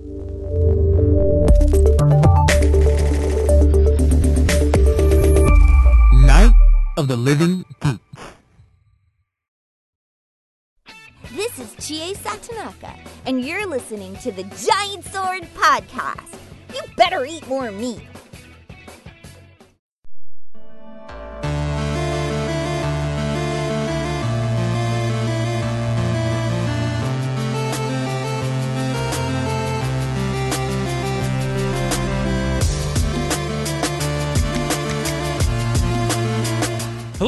Night of the Living. This is Chie Satonaka, and you're listening to the Giant Sword Podcast. You better eat more meat.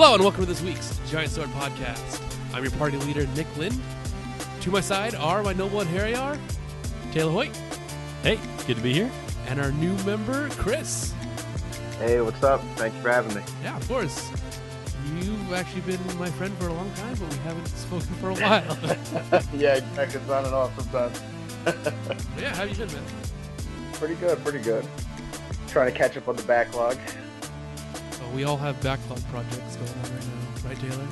Hello and welcome to this week's Giant Sword Podcast. I'm your party leader, Nick Lynn. To my side are my noble and hairy are Taylor Hoyt. Hey, good to be here. And our new member, Chris. Hey, what's up? Thanks for having me. Yeah, of course. You've actually been my friend for a long time, but we haven't spoken for a while. yeah, exactly. It's on and off sometimes. yeah, how you been, man? Pretty good, pretty good. Trying to catch up on the backlog. Well, we all have backlog projects going on right now, right, Taylor?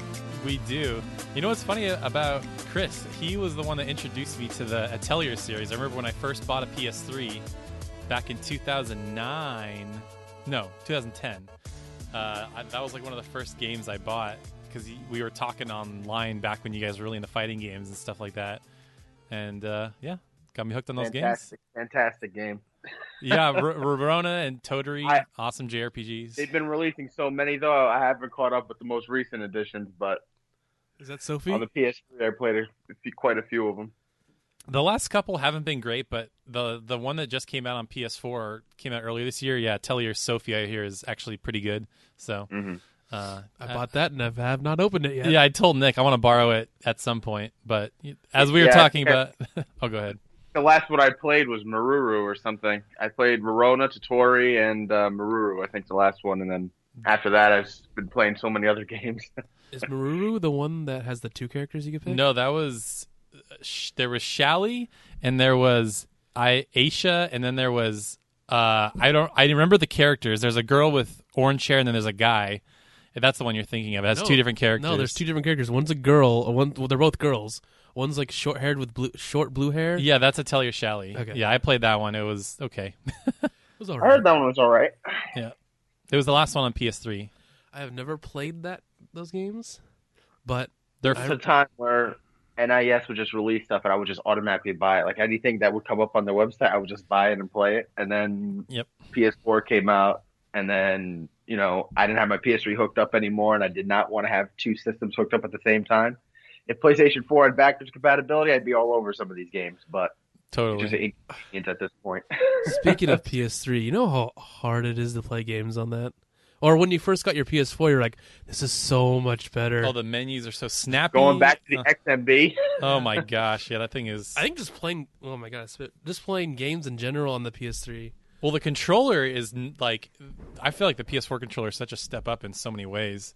We do. You know what's funny about Chris? He was the one that introduced me to the Atelier series. I remember when I first bought a PS3 back in 2009. No, 2010. Uh, I, that was like one of the first games I bought because we were talking online back when you guys were really into fighting games and stuff like that. And uh, yeah, got me hooked on those fantastic, games. Fantastic game. Yeah, R- Rorona and Totori, I, awesome JRPGs. They've been releasing so many though. I haven't caught up with the most recent editions, but is that Sophie on the PS3? I played a, quite a few of them. The last couple haven't been great, but the the one that just came out on PS4 came out earlier this year. Yeah, Atelier Sophie I hear is actually pretty good. So mm-hmm. uh, I bought that and I have not opened it yet. Yeah, I told Nick I want to borrow it at some point, but as we were yeah, talking about, oh, go ahead the last one I played was Maruru or something. I played Rorona, Totori, and uh, Maruru. I think the last one, and then after that, I've been playing so many other games. Is Maruru the one that has the two characters you can pick? No, that was there was Shallie, and there was I Ayesha, and then there was uh, I don't I remember the characters. There's a girl with orange hair, and then there's a guy. That's the one you're thinking of. It has no, two different characters. No, there's two different characters. One's a girl. Uh, one, well, they're both girls. One's like short haired with blue, short blue hair. Yeah, that's Atelier Shallie. Okay. Yeah, I played that one. It was okay. it was all right. I heard that one was all right. Yeah, it was the last one on PS3. I have never played that those games, but there's a time where NIS would just release stuff and I would just automatically buy it. Like anything that would come up on their website, I would just buy it and play it. And then yep. PS4 came out, and then you know I didn't have my PS3 hooked up anymore, and I did not want to have two systems hooked up at the same time if PlayStation 4 had backwards compatibility, I'd be all over some of these games, but totally just inconvenient at this point. Speaking of PS3, you know how hard it is to play games on that? Or when you first got your PS4, you're like, "This is so much better." Oh, the menus are so snappy. Going back to the uh, XMB. oh my gosh, yeah, that thing is. I think just playing. Oh my god, just playing games in general on the PS3. Well, the controller is like, I feel like the PS4 controller is such a step up in so many ways.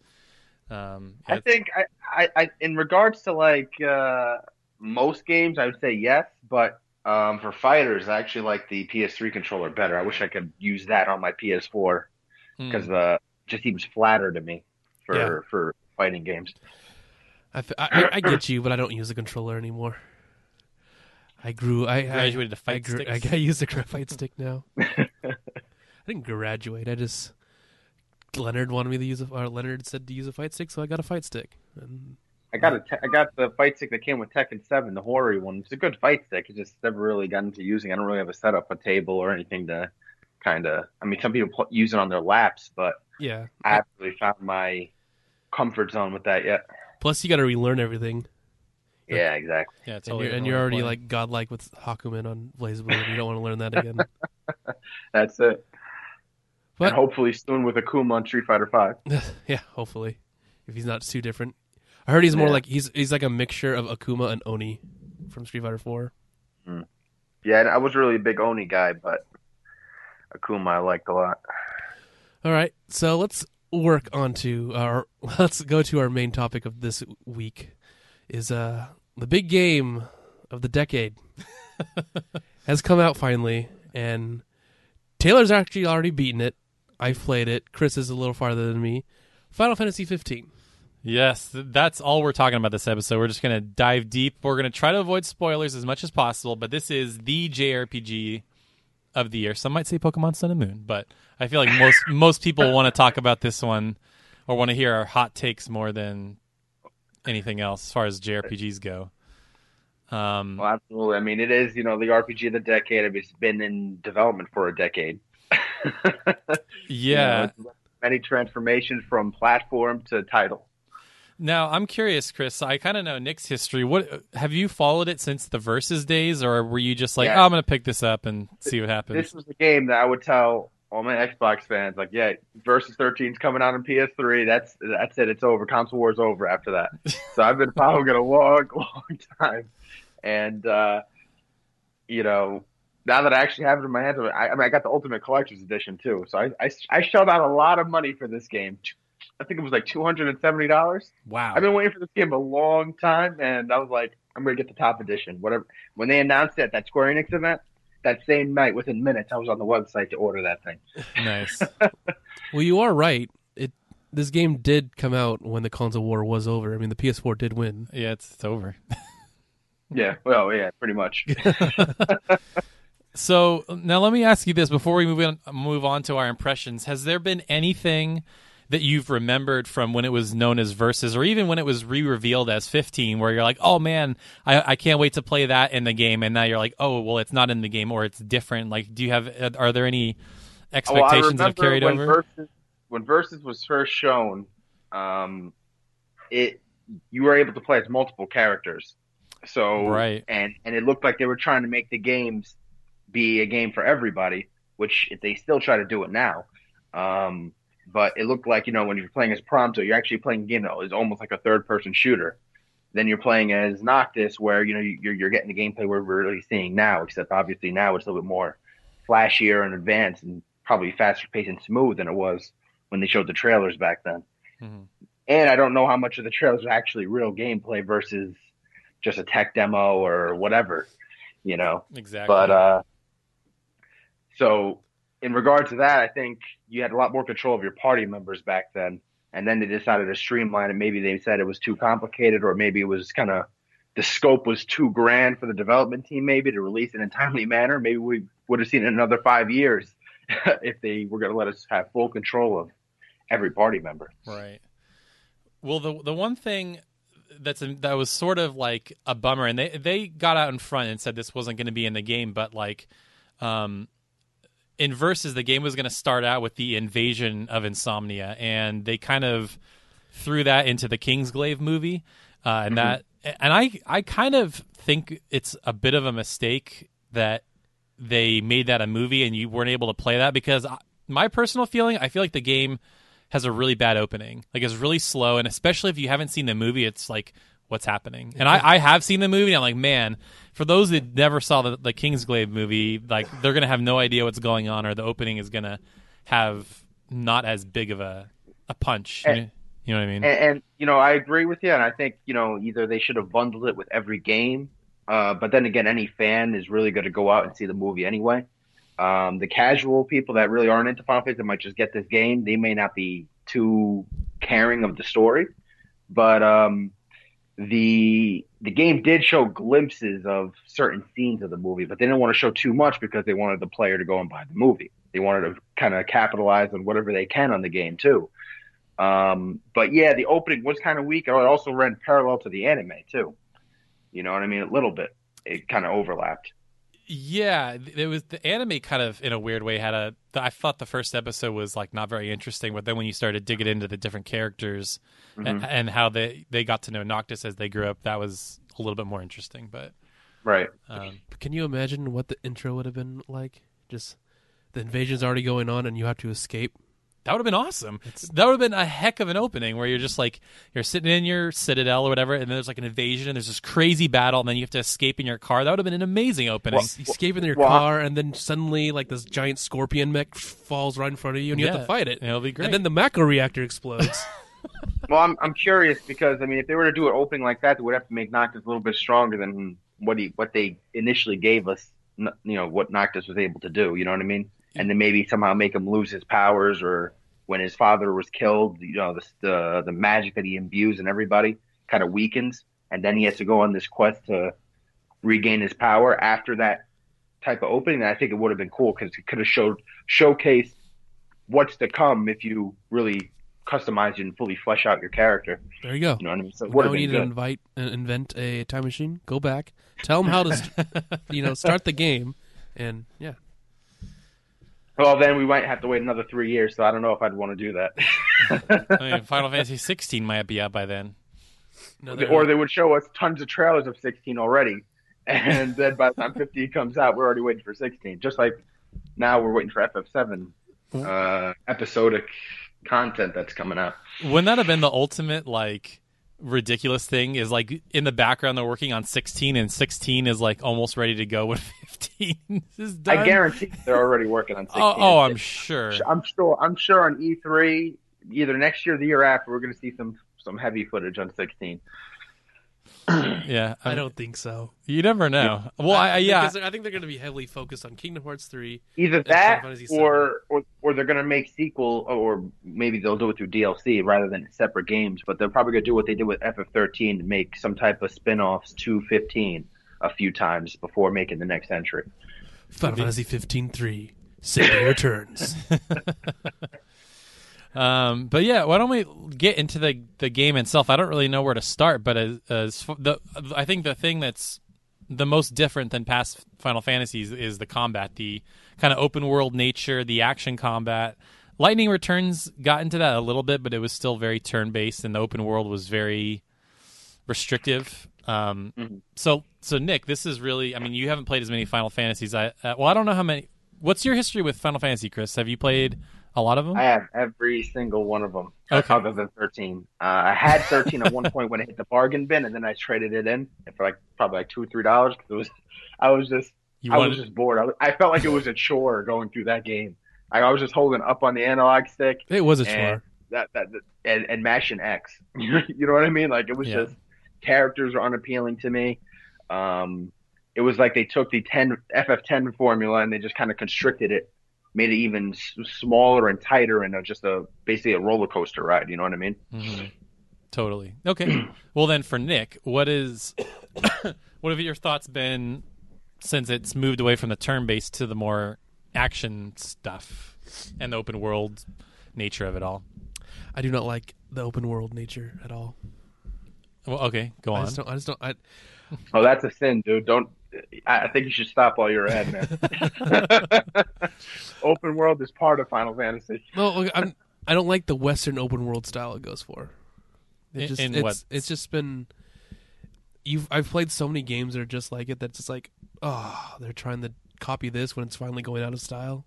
Um, I think I, I, I, in regards to like uh, most games, I would say yes, but um, for fighters, I actually like the PS3 controller better. I wish I could use that on my PS4 because mm. uh, just seems flatter to me for yeah. for fighting games. I, I, I, get you, but I don't use a controller anymore. I grew. I graduated to fight I, grew, I, I use a fight stick now. I didn't graduate. I just Leonard wanted me to use a, or Leonard said to use a fight stick, so I got a fight stick. And I got a te- I got the fight stick that came with Tekken Seven, the Hori one. It's a good fight stick. I just never really got into using. I don't really have a setup, a table, or anything to kind of. I mean, some people pl- use it on their laps, but yeah, I haven't really found my comfort zone with that yet. Plus, you got to relearn everything. Yeah, exactly. Yeah, totally and you're, and you're already like godlike with Hakumen on Blaze BlazBlue. you don't want to learn that again. That's it. But and hopefully soon with Akuma on Street Fighter Five. yeah, hopefully, if he's not too different. I heard he's more yeah. like he's he's like a mixture of Akuma and Oni from Street Fighter Four. Mm. Yeah, I was really a big Oni guy, but Akuma I liked a lot. All right, so let's work on to our let's go to our main topic of this week is uh the big game of the decade has come out finally and Taylor's actually already beaten it. I've played it. Chris is a little farther than me. Final Fantasy 15. Yes, that's all we're talking about this episode. We're just going to dive deep. We're going to try to avoid spoilers as much as possible, but this is the JRPG of the year. Some might say Pokemon Sun and Moon, but I feel like most most people want to talk about this one or want to hear our hot takes more than anything else as far as JRPGs go. Um, Well, absolutely. I mean, it is you know the RPG of the decade. It's been in development for a decade. You know, yeah. many transformations from platform to title. Now I'm curious, Chris. I kind of know Nick's history. What have you followed it since the versus days, or were you just like, Yeah. oh, I'm going to pick this up and see what happens? This was a game that I would tell all my Xbox fans, like, yeah, Versus 13 is coming out on PS3. That's that's it. It's over. Console war's over after that. so I've been following it a long, long time, and uh, you know, now that I actually have it in my hands, I, I mean, I got the Ultimate Collector's Edition too. So I, I I shelled out a lot of money for this game. I think it was like two hundred and seventy dollars. wow. I've been waiting for this game a long time, and I was like, I'm gonna get the top edition. Whatever. When they announced it at that Square Enix event, that same night, within minutes, I was on the website to order that thing. nice. Well, you are right. It this game did come out when the console war was over. I mean, the PS4 did win. Yeah, it's, it's over. Yeah. Well, yeah, pretty much. So now let me ask you this before we move on move on to our impressions. Has there been anything that you've remembered from when it was known as Versus, or even when it was re-revealed as 15, where you're like, "Oh man, I, I can't wait to play that in the game," and now you're like, "Oh, well, it's not in the game, or it's different." Like, do you have? Are there any I expectations that have carried when over? Versus, when Versus was first shown, um, it you were able to play as multiple characters. So Right. and and it looked like they were trying to make the games be a game for everybody, which they still try to do it now. Um, but it looked like you know when you're playing as Prompto, you're actually playing that is almost like a third person shooter. Then you're playing as Noctis, where you know you're you're getting the gameplay we're really seeing now, except obviously now it's a little bit more flashier and advanced and probably faster paced and smooth than it was when they showed the trailers back then. Mm-hmm. And I don't know how much of the trailers are actually real gameplay versus just a tech demo or whatever, you know. Exactly. But uh, so in regard to that, I think you had a lot more control of your party members back then. And then they decided to streamline it. Maybe they said it was too complicated, or maybe it was kind of the scope was too grand for the development team, maybe to release in a timely manner. Maybe we would have seen it another five years if they were going to let us have full control of every party member. Right. Well, the the one thing that's that was sort of like a bummer, and they they got out in front and said this wasn't going to be in the game, but like, um, in versus the game was going to start out with the invasion of insomnia, and they kind of threw that into the Kingsglaive movie, uh, and that and I I kind of think it's a bit of a mistake that they made that a movie and you weren't able to play that because I, my personal feeling, I feel like the game has a really bad opening. Like it's really slow, and especially if you haven't seen the movie, it's like what's happening. And I, I have seen the movie, and I'm like, man, for those that never saw the, the Kingsglaive movie, like they're gonna have no idea what's going on, or the opening is gonna have not as big of a a punch. You know, you know what I mean? And, and you know, I agree with you, and I think you know either they should have bundled it with every game, uh, but then again, any fan is really going to go out and see the movie anyway. Um, the casual people that really aren't into Final Fantasy that might just get this game. They may not be too caring of the story, but um, the the game did show glimpses of certain scenes of the movie, but they didn't want to show too much because they wanted the player to go and buy the movie. They wanted to kind of capitalize on whatever they can on the game too. Um, but yeah, the opening was kind of weak. It also ran parallel to the anime too. You know what I mean? A little bit. It kind of overlapped. Yeah, it was the anime kind of in a weird way had a. I thought the first episode was like not very interesting, but then when you started digging into the different characters and, and how they they got to know Noctis as they grew up, that was a little bit more interesting. But Right. um, can you imagine what the intro would have been like? Just the invasion's already going on, and you have to escape. That would have been awesome. That would have been a heck of an opening where you're just like you're sitting in your citadel or whatever, and then there's like an invasion, and there's this crazy battle, and then you have to escape in your car. That would have been an amazing opening. Well, escape in your well, car, and then suddenly, like this giant scorpion mech falls right in front of you, and you have to fight it. it'll be great. And then the Mako reactor explodes. Well, I'm I'm curious because I mean, if they were to do an opening like that, they would have to make Noctis a little bit stronger than what he what they initially gave us. You know what Noctis was able to do. You know what I mean? And then maybe somehow make him lose his powers or when his father was killed. You know, the the, the magic that he imbues in everybody kind of weakens, and then he has to go on this quest to regain his power after that type of opening. I think it would have been cool because it could have showed showcased what's to come if you really customize you and fully flesh out your character. There you go. You know what I mean? So it now we been need to good. invite uh, invent a time machine. Go back, tell them how to, st- you know, start the game, and yeah. Well, then we might have to wait another three years. So I don't know if I'd want to do that. I mean, Final Fantasy 16 might be out by then. No, or they would show us tons of trailers of 16 already, and then by the time 15 comes out, we're already waiting for 16. Just like now we're waiting for FF7 uh, episodic content that's coming out. Wouldn't that have been the ultimate like ridiculous thing? Is like in the background they're working on 16, and 16 is like almost ready to go when 15 is done. I guarantee they're already working on 16. Oh, oh, I'm sure. I'm sure. I'm sure on E3, either next year or the year after, we're going to see some some heavy footage on 16. Yeah, I don't think so. You never know. Well, I, I yeah. Because I think they're going to be heavily focused on Kingdom Hearts three. Either that, or, or or they're gonna make sequel, or maybe they'll do it through DLC rather than separate games. But they're probably gonna do what they did with FF13 to make some type of spin-offs to 15 a few times before making the next entry. Final Fantasy 15 3. Cindy returns. Um, but yeah, why don't we get into the the game itself? I don't really know where to start, but as, as the I think the thing that's the most different than past Final Fantasies is the combat, the kind of open world nature, the action combat. Lightning Returns got into that a little bit, but it was still very turn based, and the open world was very restrictive. Um, Mhm. So, so Nick, this is really. I mean, you haven't played as many Final Fantasies. I uh, well, I don't know how many. What's your history with Final Fantasy, Chris? Have you played a lot of them? I have every single one of them, Okay. other than 13. Uh, I had 13 at one point when I hit the bargain bin, and then I traded it in for like probably like two or three dollars because it was, I was just you I wanted- was just bored. I, was, I felt like it was a chore going through that game. I, I was just holding up on the analog stick it was a chore. that, that, that and, and mashing X. you know what I mean? Like it was Yeah. just characters are unappealing to me. Um, it was like they took the 10 FF10 formula and they just kind of constricted it, made it even smaller and tighter, and a, just a basically a roller coaster ride. You know what I mean? Mhm. Totally. Okay. well, then for Nick, what is what have your thoughts been since it's moved away from the turn based to the more action stuff and the open world nature of it all? I do not like the open world nature at all. Well, okay, go I on. just don't. I just don't. I, Oh, that's a sin, dude. Don't. I I think you should stop while you're ahead, man. Open world is part of Final Fantasy. no, I'm. I don't like the Western open world style it goes for. It In- just, in it's, what? It's just been. You've. I've played so many games that are just like it. That's just like, oh, they're trying to copy this when it's finally going out of style.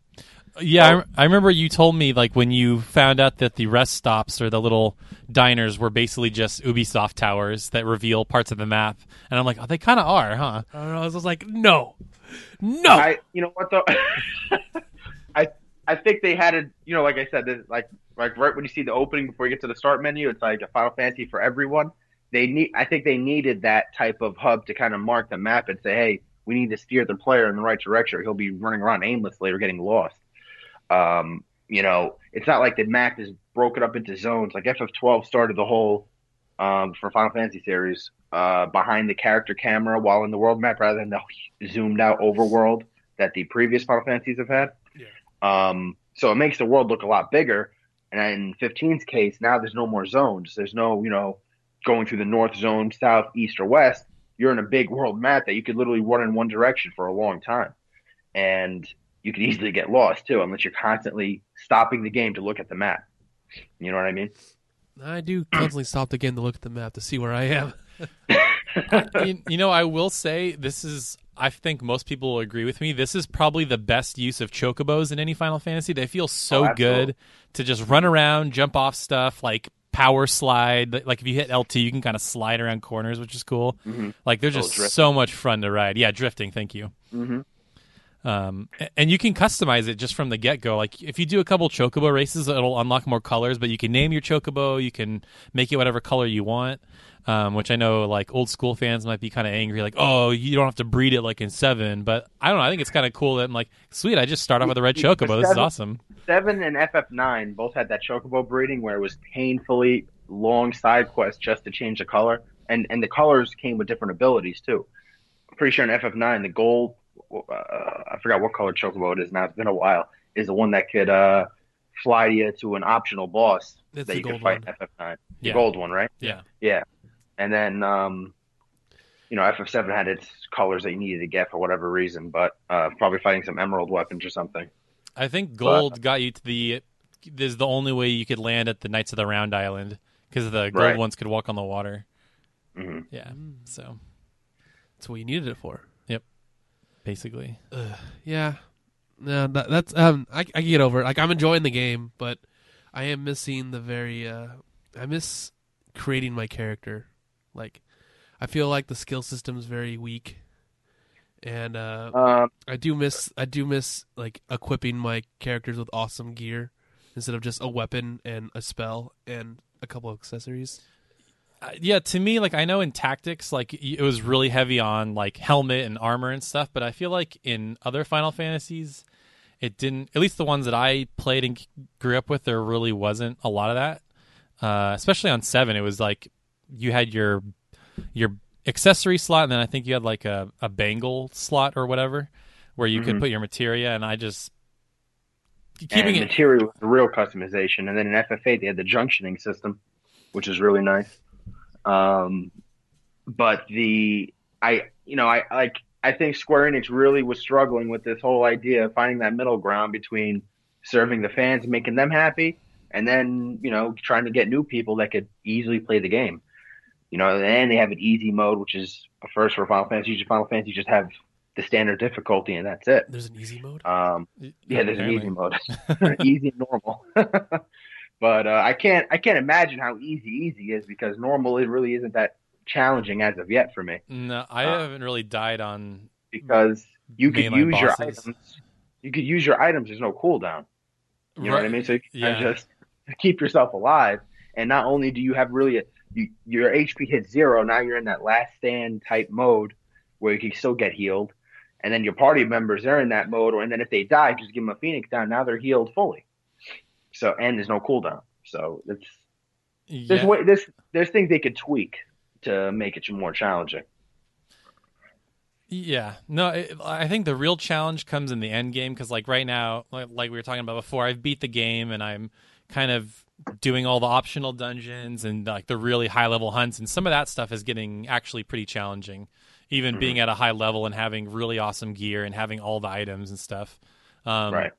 Yeah, I, I remember you told me like when you found out that the rest stops or the little diners were basically just Ubisoft towers that reveal parts of the map, and I'm like, oh, they kind of are, huh? I don't know. I was just like, no, no. I, you know what though, I, I think they had it. You know, like I said, this, like, like right when you see the opening before you get to the start menu, it's like a Final Fantasy for everyone. They need. I think they needed that type of hub to kind of mark the map and say, hey, we need to steer the player in the right direction. Or he'll be running around aimlessly or getting lost. Um, you know, it's not like the map is broken up into zones. Like FF12 started the whole um, for Final Fantasy series uh, behind the character camera while in the world map rather than the zoomed out overworld that the previous Final Fantasies have had. Um, so it makes the world look a lot bigger. And in 15's case, now there's no more zones. There's no, you know, going through the north zone, south, east, or west. You're in a big world map that you could literally run in one direction for a long time. And you could easily get lost too, unless you're constantly stopping the game to look at the map. You know what I mean? I do constantly stop the game to look at the map to see where I am. you, you know, I will say this is. I think most people will agree with me. This is probably the best use of chocobos in any Final Fantasy. They feel so Oh, good to just run around, jump off stuff, like power slide. Like if you hit LT, you can kind of slide around corners, which is cool. Mhm. Like they're just so much fun to ride. Yeah, drifting. Thank you. Mm-hmm. Um, and you can customize it just from the get go. Like if you do a couple chocobo races, it'll unlock more colors. But you can name your chocobo. You can make it whatever color you want. Um, which I know like old school fans might be kind of angry, like, oh, you don't have to breed it like in seven. But I don't know. I think it's kind of cool that I'm like, sweet, I just start off with a red chocobo. This is awesome. Seven and FF9 both had that chocobo breeding where it was painfully long side quest just to change the color, and and the colors came with different abilities too. I'm pretty sure in FF9 the gold, uh, I forgot what color chocobo it is now. It's been a while. Is the one that could uh, fly you to an optional boss It's that you could gold fight one. FF9. The gold one, right? Yeah. Yeah. And then, um, you know, FF7 had its colors that you needed to get for whatever reason, but uh, probably fighting some emerald weapons or something. I think gold got you to the. This is the only way you could land at the Knights of the Round Island because the gold Right. ones could walk on the water. hmm Yeah. So That's what you needed it for. Basically, Yeah, no, that, that's um, I, I can get over it. Like I'm enjoying the game, but I am missing the very. Uh, I miss creating my character. Like, I feel like the skill system's very weak, and uh, Um, I do miss. I do miss like equipping my characters with awesome gear instead of just a weapon and a spell and a couple of accessories. Yeah. To me, like I know in tactics, like it was really heavy on like helmet and armor and stuff, but I feel like in other Final Fantasies, it didn't. At least the ones that I played and grew up with, there really wasn't a lot of that. Uh, especially on seven, it was like you had your your accessory slot, and then I think you had like a, a bangle slot or whatever, where you could Mhm. put your materia. And I just keeping and it. materia real customization, and then in FF8 they had the junctioning system, which is really nice. Um, but the I you know I like I think Square Enix really was struggling with this whole idea of finding that middle ground between serving the fans and making them happy, and then you know trying to get new people that could easily play the game. You know, and they have an easy mode, which is a first for Final Fantasy. Usually Final Fantasy just have the standard difficulty, and that's it. There's an easy mode. Um, yeah, there's an easy mode, easy and normal. but uh, I can't I can't imagine how easy easy is because normal it really isn't that challenging as of yet for me No, I Uh, haven't really died on because you could use your items. You could use your items. There's no cooldown. You know what I mean? So you can Yeah. just keep yourself alive. And not only do you have really a, you, your HP hits zero, now you're in that last stand type mode where you can still get healed. And then your party members they're in that mode, and then if they die, just give them a phoenix down. Now they're healed fully. So and there's no cooldown. So it's there's way, there's there's things they could tweak to make it more challenging. Yeah, no, it, I think the real challenge comes in the end game because, like, right now, like, like we were talking about before, I've beat the game and I'm kind of doing all the optional dungeons and like the really high level hunts, and some of that stuff is getting actually pretty challenging. Even being at a high level and having really awesome gear and having all the items and stuff. Um, Right.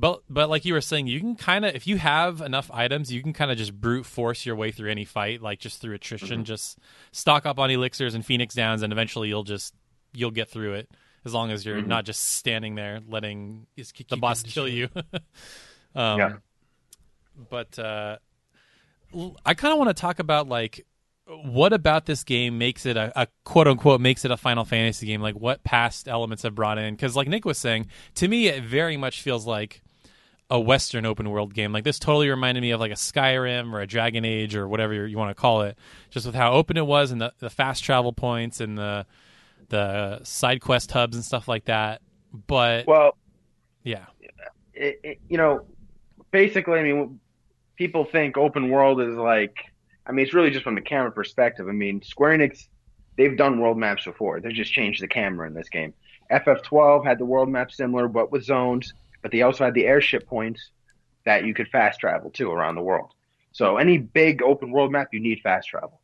But but like you were saying, you can kind of if you have enough items, you can kind of just brute force your way through any fight, like just through attrition. Just stock up on elixirs and phoenix downs, and eventually you'll just you'll get through it as long as you're Mhm. not just standing there letting the boss kill you. um, Yeah. But uh, I kind of want to talk about like what about this game makes it a, a quote unquote makes it a Final Fantasy game? Like what past elements have brought in? Because like Nick was saying, to me it very much feels like a Western open world game. Like this totally reminded me of like a Skyrim or a Dragon Age or whatever you want to call it. Just with how open it was and the, the fast travel points and the the side quest hubs and stuff like that. But Well, yeah, it, it, you know, basically, I mean, people think open world is like, I mean, it's really just from the camera perspective. I mean, Square Enix, they've done world maps before. They just changed the camera in this game. FF12 had the world map similar, but with zones, but they also had the airship points that you could fast travel to around the world. So any big open world map, you need fast travel.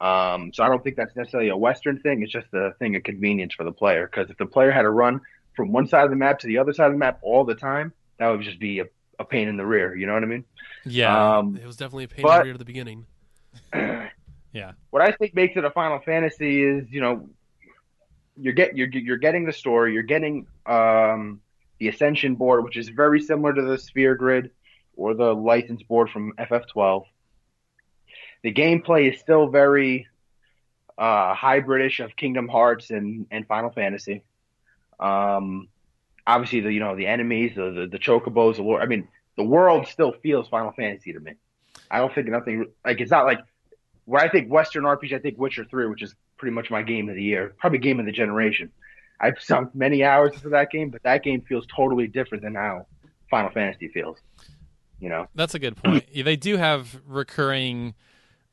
Um, so I don't think that's necessarily a Western thing. It's just a thing of convenience for the player. Because if the player had to run from one side of the map to the other side of the map all the time, that would just be a, a pain in the rear. You know what I mean? yeah, Um, It was definitely a pain but- in the rear at the beginning. yeah. what I think makes it a Final Fantasy is, you know, you're get you're you're getting the story, you're getting um, the Ascension board, which is very similar to the Sphere Grid or the license board from FF12. The gameplay is still very uh, hybridish of Kingdom Hearts and, and Final Fantasy. Um, obviously the you know the enemies, the the, the chocobos, the lore. I mean, the world still feels Final Fantasy to me. I don't think nothing like it's not like where I think Western RPG. I think Witcher Three, which is pretty much my game of the year, probably game of the generation. I've sunk many hours into that game, but that game feels totally different than how Final Fantasy feels. You know, That's a good point. They do have recurring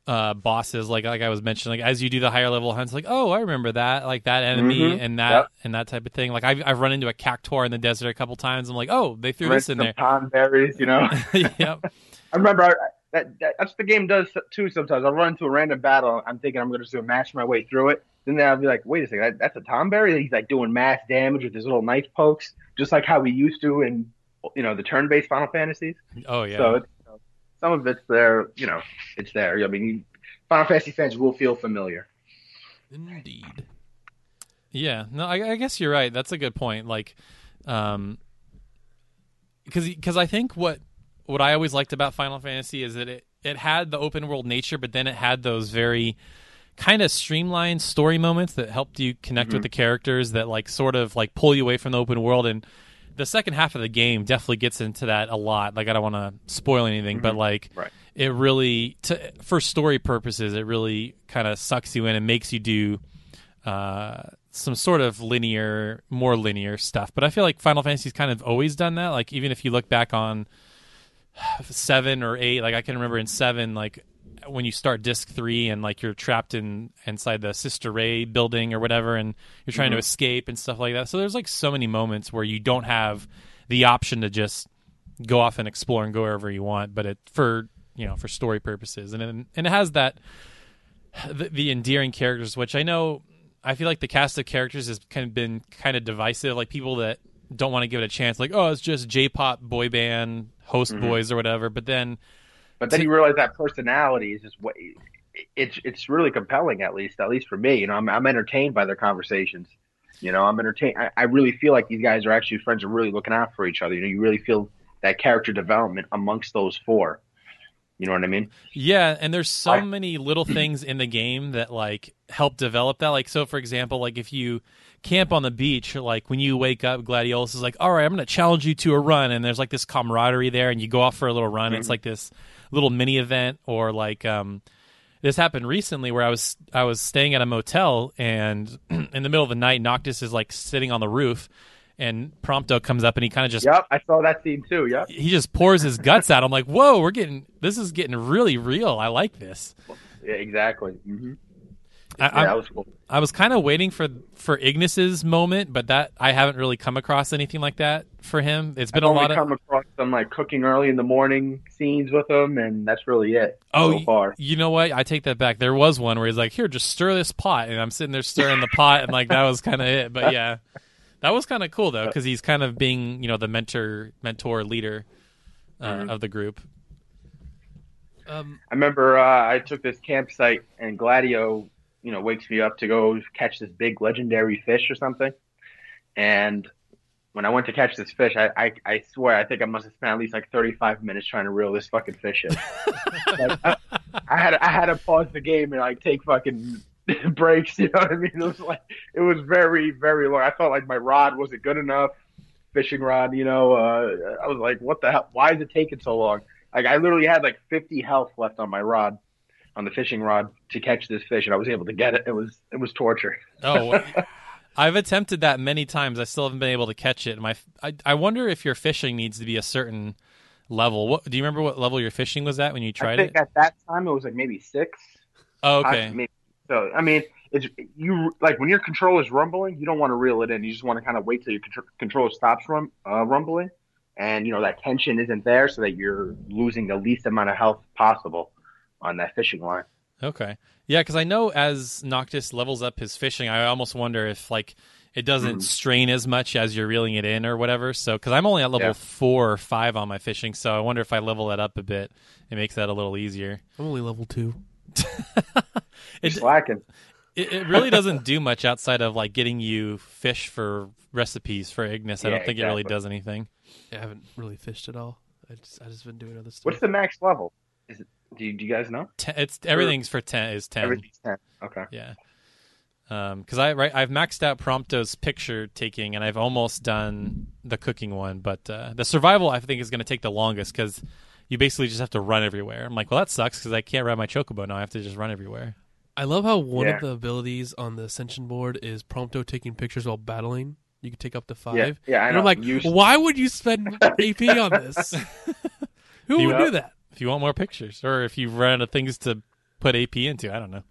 uh, bosses, like like I was mentioning. Like as you do the higher level hunts, like oh, I remember that, like that enemy Mhm. and that Yep. and that type of thing. Like I've I've run into a cactuar in the desert a couple times. I'm like, oh, they threw this in some there. Tonberries. You know, yep. I remember I, that, that that's what the game does too. Sometimes I'll run into a random battle. I'm thinking I'm going to just mash my way through it. Then I'll be like, wait a second, that, that's a Tonberry. He's like doing mass damage with his little knife pokes, just like how we used to in you know the turn-based Final Fantasies. Oh yeah. So it's, some of it's there. You know, it's there. I mean, Final Fantasy fans will feel familiar. Indeed. Yeah, no, I, I guess you're right. That's a good point. Like, um, because because I think what what I always liked about Final Fantasy is that it it had the open world nature, but then it had those very kind of streamlined story moments that helped you connect with the characters that like sort of like pull you away from the open world and the second half of the game definitely gets into that a lot like i don't want to spoil anything but like Right. it really to, for story purposes it really kind of sucks you in and makes you do uh, some sort of linear more linear stuff but i feel like final fantasy's kind of always done that like even if you look back on seven or eight like i can remember in seven like when you start disc three and like you're trapped in inside the sister ray building or whatever and you're trying to mm-hmm. escape and stuff like that. So there's like so many moments where you don't have the option to just go off and explore and go wherever you want but it for you know for story purposes. And it, and it has that the, the endearing characters which i know i feel like the cast of characters has kind of been kind of divisive like people that don't want to give it a chance like oh it's just j-pop boy band host mm-hmm. boys or whatever but then But then you realize that personality is just what it's it's really compelling. At least, at least for me, you know, I'm I'm entertained by their conversations. You know, I'm entertained. I, I really feel like these guys are actually friends are really looking out for each other. You know, you really feel that character development amongst those four. You know what I mean? Yeah, and there's so I- many little things in the game that like help develop that. Like so for example, like if you camp on the beach, like when you wake up, Gladiolus is like, All right, I'm gonna challenge you to a run and there's like this camaraderie there and you go off for a little run. It's like this little mini event or like um this happened recently where I was I was staying at a motel and in the middle of the night Noctis is like sitting on the roof and Prompto comes up and he kind of just Yep, I saw that scene too. Yep. he just pours his guts out. I'm like, whoa, we're getting this is getting really real. I like this. Yeah, exactly. hmm I, Yeah, that was cool. I was kind of waiting for for Ignis's moment, but that I haven't really come across anything like that for him. It's been I've a only lot of come across some like cooking early in the morning scenes with him, and that's really it oh, so y- far. you know what? I take that back. There was one where he's like, "Here, just stir this pot," and I'm sitting there stirring the pot, and like that was kind of it. But yeah, that was kind of cool though, because he's kind of being you know the mentor, mentor, leader uh, Mm-hmm. of the group. Um, I remember uh, I took this campsite, and Gladio, you know, wakes me up to go catch this big legendary fish or something. And when I went to catch this fish, I, I, I swear I think I must have spent at least like 35 minutes trying to reel this fucking fish in. like, I, I had I had to pause the game and like take fucking breaks. You know what I mean? It was like it was very very long. I felt like my rod wasn't good enough, fishing rod. You know, uh, I was like, what the hell? Why is it taking so long? Like I literally had like 50 health left on my rod, on the fishing rod to catch this fish, and I was able to get it. It was it was torture. Oh, I've attempted that many times. I still haven't been able to catch it. My, I, I wonder if your fishing needs to be a certain level. What do you remember? What level your fishing was at when you I tried think it? at that time it was like maybe six. Oh, I- okay. maybe- so I mean, it's you like when your controller is rumbling, you don't want to reel it in. You just want to kind of wait till your contr- controller stops rum- uh, rumbling, and you know that tension isn't there, so that you're losing the least amount of health possible on that fishing line. Okay. Yeah, because I know as Noctis levels up his fishing, I almost wonder if like it doesn't Mhm. strain as much as you're reeling it in or whatever. So because I'm only at level Yeah. four or five on my fishing, so I wonder if I level that up a bit, it makes that a little easier. I'm only level two. It, Slacking. it it really doesn't do much outside of like getting you fish for recipes for Ignis. I don't think it really does anything. I haven't really fished at all. I just I just been doing other stuff. What's the max level? Is it? Do you, do you guys know? Ten, it's everything's for ten is ten. Everything's ten. Okay. Yeah. because I right I've maxed out Prompto's picture taking and I've almost done the cooking one, but uh, the survival I think is going to take the longest because you basically just have to run everywhere. I'm like, well, that sucks because I can't ride my chocobo now. I have to just run everywhere. I love how one Yeah. of the abilities on the Ascension board is Prompto taking pictures while battling. You can take up to five. Yeah, yeah, I and know. I'm like, You- why would you spend AP on this? Who You- would do that? If you want more pictures, or if you've run out of things to put AP into, I don't know.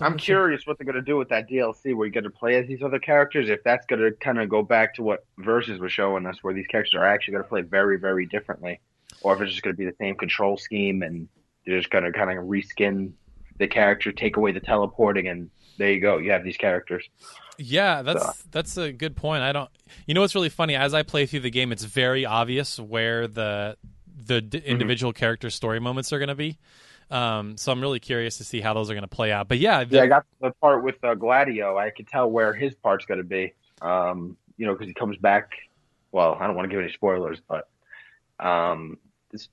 I'm curious what they're going to do with that DLC where you get to play as these other characters. If that's going to kind of go back to what Versus was showing us, where these characters are actually going to play very, very differently, or if it's just going to be the same control scheme and they're just going to kind of reskin the character, take away the teleporting, and there you go. You have these characters. Yeah, that's So- that's a good point. I don't. You know what's really funny? As I play through the game, it's very obvious where the the d- Mm-hmm. individual character story moments are going to be. Um, so I'm really curious to see how those are going to play out. But yeah, the- Yeah, I got the part with uh, Gladio. I could tell where his part's going to be. Um, you know, because he comes back. Well, I don't want to give any spoilers, but um, this,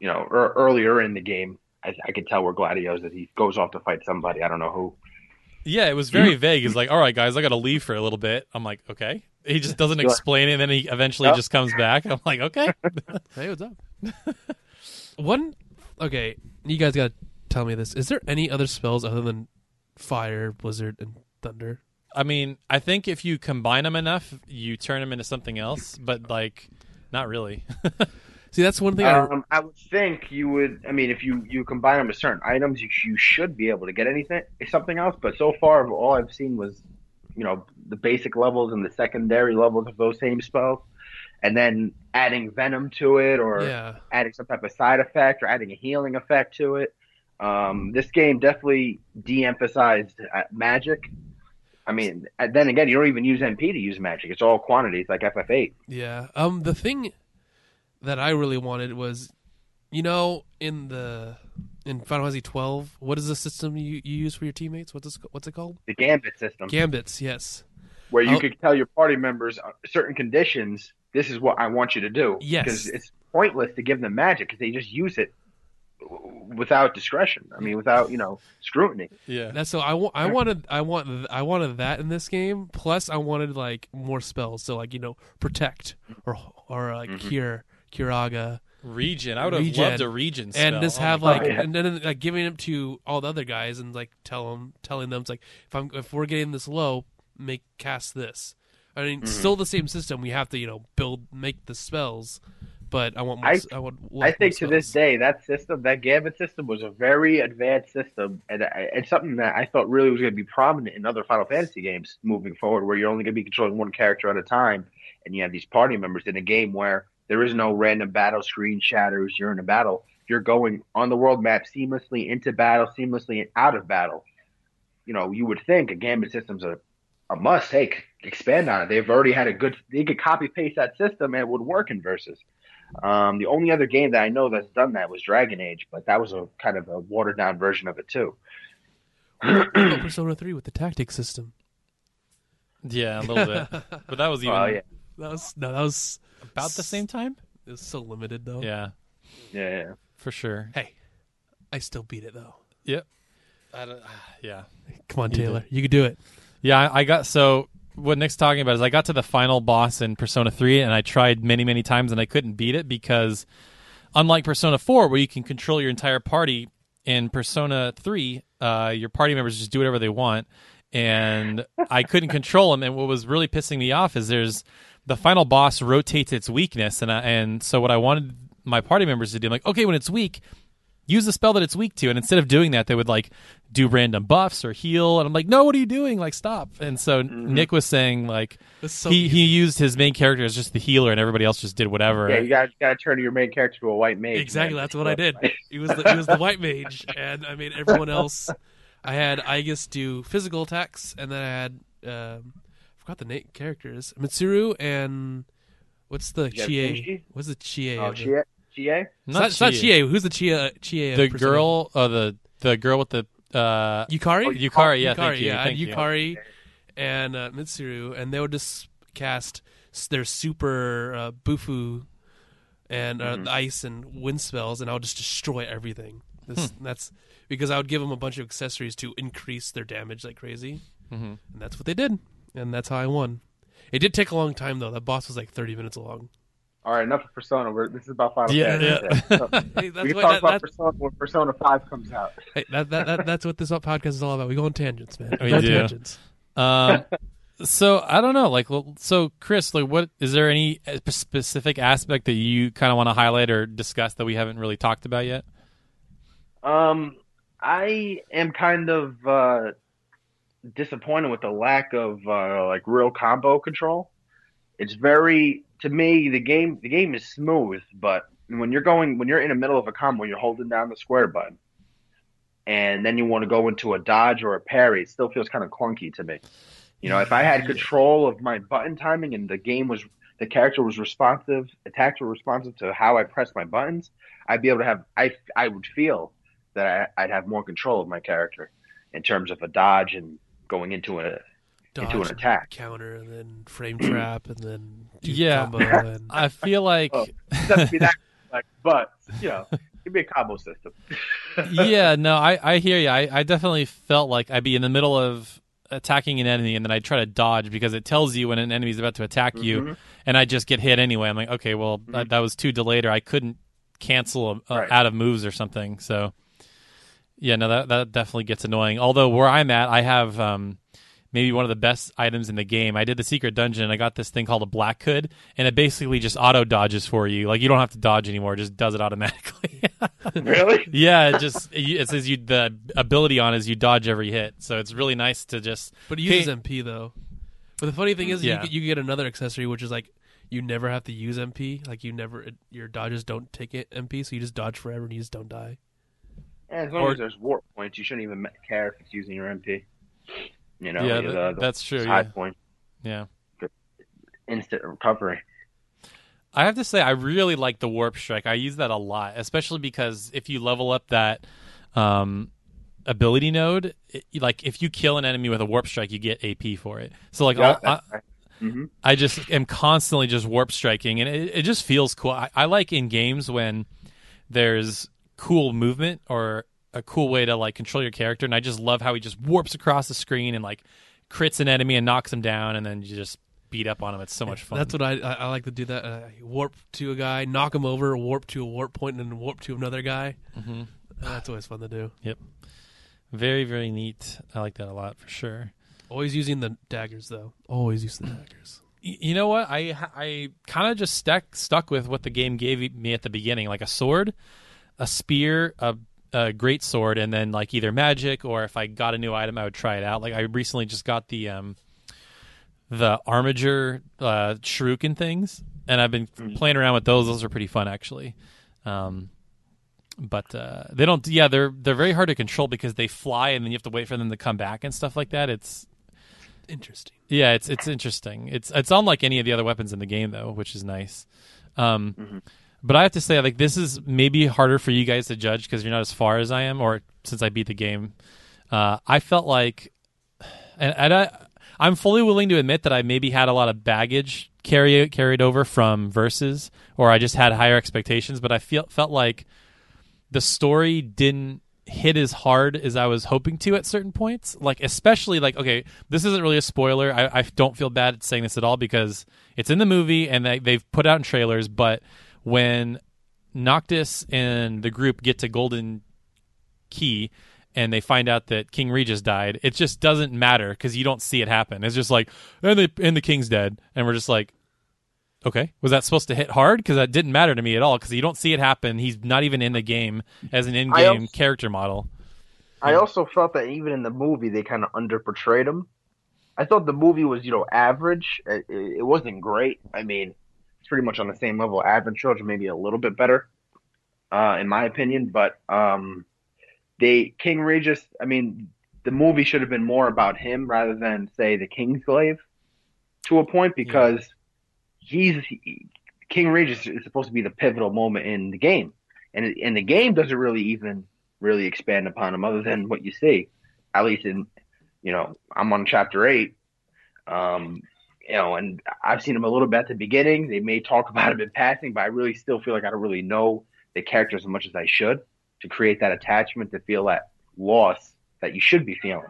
you know, er, earlier in the game, I, I could tell where Gladio is that he goes off to fight somebody. I don't know who. yeah, it was very vague. He's like, all right, guys, I got to leave for a little bit. I'm like, okay. He just doesn't explain it, and then he eventually Yep. just comes back. I'm like, okay. Hey, what's up? One, okay, you guys got to tell me this. Is there any other spells other than fire, blizzard, and thunder? I mean, I think if you combine them enough, you turn them into something else. But like, not really. See, that's one thing. I, Um, I would think you would. I mean, if you you combine them with certain items, you, you should be able to get anything something else. But so far, all I've seen was, you know, the basic levels and the secondary levels of those same spells, and then adding venom to it or yeah, adding some type of side effect or adding a healing effect to it. Um, this game definitely de-emphasized uh, magic. I mean, then again, you don't even use MP to use magic. It's all quantities like FF8. yeah. Um, the thing that I really wanted was, you know, in the in Final Fantasy twelve, what is the system you, you use for your teammates? What's this, what's it called? The Gambit system, Gambits. Yes. where you Oh. could tell your party members uh, certain conditions. This is what I want you to do. Yes. Because it's pointless to give them magic because they just use it without discretion. I mean, without you know scrutiny. yeah. That's so I want. I wanted. I want. I wanted that in this game. Plus, I wanted like more spells. So like you know, protect or or like Mm-hmm. cure, curaga, Regen. I would have Regen. loved a Regen spell. and just Oh have God. like, yeah. and then like giving it to all the other guys and like tell them, telling them it's like if I'm if we're getting this low, make cast this. I mean, Mm-hmm. still the same system. We have to you know build make the spells, but I want more. I- I, would. I think to this day, that system, that Gambit system, was a very advanced system, and it's something that I thought really was going to be prominent in other Final Fantasy games moving forward, where you're only going to be controlling one character at a time, and you have these party members in a game where there is no random battle screen shatters. You're in a battle. You're going on the world map seamlessly into battle, seamlessly out of battle. You know, you would think a Gambit system's a a must. Hey, expand on it. They've already had a good. They could copy paste that system and it would work in Versus. Um, the only other game that I know that's done that was Dragon Age, but that was a kind of a watered down version of it too. What Persona three with the tactic system. yeah, a little bit. But that was even Oh yeah, That was no, that was about the same time. it was so limited though. Yeah, yeah, yeah. for sure. Hey, I still beat it though. Yep. I don't, yeah. Come on, You Taylor, you could do it. Yeah, I- I got so what Nick's talking about is I got to the final boss in Persona 3 and I tried many many times and I couldn't beat it because unlike Persona 4 where you can control your entire party in Persona 3 uh, your party members just do whatever they want and I couldn't control them and what was really pissing me off is there's the final boss rotates its weakness and I, and so what I wanted my party members to do I'm like okay when it's weak use the spell that it's weak to and instead of doing that they would like do random buffs or heal and i'm like no what are you doing like stop and so nick was saying like so he, easy. he used his main character as just the healer and everybody else just did whatever Yeah, you got got to turn your main character to a white mage. Exactly, man. that's what I did. He was the, he was the white mage, and I made everyone else. I had Aigis do physical attacks, and then I had um, I forgot the name characters Mitsuru and what's the You Chie? What's the Chie? Oh, of the- Chie? Chie? It's not, it's not Chie. Who's the Chie? Chie the Persona? girl uh, the the girl with the uh Yukari. Oh, yukari yeah Yukari, thank you yeah, thank you. Yukari and uh, Mitsuru, and they would just cast their super uh, bufu and uh, Mm-hmm. ice and wind spells, and I would just destroy everything. This Hmm. that's because I would give them a bunch of accessories to increase their damage like crazy. Mm-hmm. and that's what they did, and that's how I won. It did take a long time though. That boss was like thirty minutes long. All right, enough of Persona. We're, this is about Final Yeah, Fantasy. yeah. So, Hey, that's we can what talk that, about that, Persona when Persona Five comes out. hey, that, that, that, that's what this podcast is all about. We go on tangents, man. We go on tangents. Um, so I don't know. Like, so Chris, like, what is there any uh, specific aspect that you kind of want to highlight or discuss that we haven't really talked about yet? Um, I am kind of uh, disappointed with the lack of uh, like real combo control. It's very to me the game the game is smooth, but when you're going when you're in the middle of a combo, you're holding down the square button, and then you want to go into a dodge or a parry. It still feels kind of clunky to me. You know, if I had control of my button timing and the game was the character was responsive, attacks were responsive to how I press my buttons, I'd be able to have I I would feel that I, I'd have more control of my character in terms of a dodge and going into a into an Dodge, attack. counter, and then frame trap, and then tooth Yeah. combo, and I feel like, Oh. Doesn't be that like, but you know, give me a combo system. yeah, no, I, I hear you. I, I definitely felt like I'd be in the middle of attacking an enemy and then I'd try to dodge because it tells you when an enemy's about to attack you Mhm. and I just get hit anyway. I'm like, okay, well, that, that was too delayed or I couldn't cancel a, a- Right. out of moves or something. So, yeah, no, that, that definitely gets annoying. Although where I'm at, I have um, maybe one of the best items in the game. I did the secret dungeon and I got this thing called a black hood and it basically just auto dodges for you. Like you don't have to dodge anymore. It just does it automatically. really? Yeah, it just it it says you the ability on is you dodge every hit, so it's really nice to just. but it uses Hey- MP though. But the funny thing is, Yeah. you, get- you get another accessory which is like you never have to use MP. Like you never your dodges don't take it MP, so you just dodge forever and you just don't die. And as long Or- as there's warp points, you shouldn't even care if it's using your MP. You know, yeah, the, the that's true. high Yeah. point, yeah, instant recovery. I have to say I really like the warp strike. I use that a lot, especially because if you level up that um, ability node, it, like if you kill an enemy with a warp strike, you get AP for it. So like Yeah, I, that's right. hmm I just am constantly just warp striking, and it, it just feels cool. I, I like in games when there's cool movement or a cool way to like control your character, and I just love how he just warps across the screen and like crits an enemy and knocks him down, and then you just beat up on him. It's so much fun. That's what I I, I like to do. That uh, warp to a guy, knock him over, warp to a warp point, and then warp to another guy. hmm That's always fun to do. Yep. Very very neat. I like that a lot for sure. Always using the daggers though. Always use the daggers. You know what? I I kind of just stuck stuck with what the game gave me at the beginning, like a sword, a spear, a a great sword, and then like either magic or if I got a new item, I would try it out. Like I recently just got the um the armature uh, shuriken things, and I've been playing around with those. Those are pretty fun actually. Um, but uh, they don't. Yeah, they're they're very hard to control because they fly and then you have to wait for them to come back and stuff like that. It's Interesting. yeah, it's it's interesting. It's it's unlike any of the other weapons in the game though, which is nice. Um, Mhm. But I have to say, like this is maybe harder for you guys to judge because you're not as far as I am, or since I beat the game. Uh, I felt like, and, and I I'm fully willing to admit that I maybe had a lot of baggage carry carried over from verses, or I just had higher expectations. But I feel felt like the story didn't hit as hard as I was hoping to at certain points. Like especially like okay, this isn't really a spoiler. I, I don't feel bad at saying this at all because it's in the movie and they, they've put out in trailers. But when Noctis and the group get to Galdin Quay and they find out that King Regis died, it just doesn't matter because you don't see it happen. It's just like and the and the king's dead, and we're just like. Okay, was that supposed to hit hard? Because that didn't matter to me at all. Because you don't see it happen. He's not even in the game as an in-game also- character model. I also felt that even in the movie, they kind of underportrayed him. I thought the movie was, you know, average. It, it wasn't great. I mean, pretty much on the same level. Advent Children, maybe a little bit better, uh, in my opinion. But um, they King Regis. I mean, the movie should have been more about him rather than say the Kingsglaive, to a point because he's he, King Regis is supposed to be the pivotal moment in the game, and and the game doesn't really even really expand upon him other than what you see. At least in, you know, I'm on chapter eight. Um, you know, and I've seen him a little bit at the beginning. They may talk about him in passing, but I really still feel like I don't really know the character as much as I should to create that attachment to feel that loss that you should be feeling.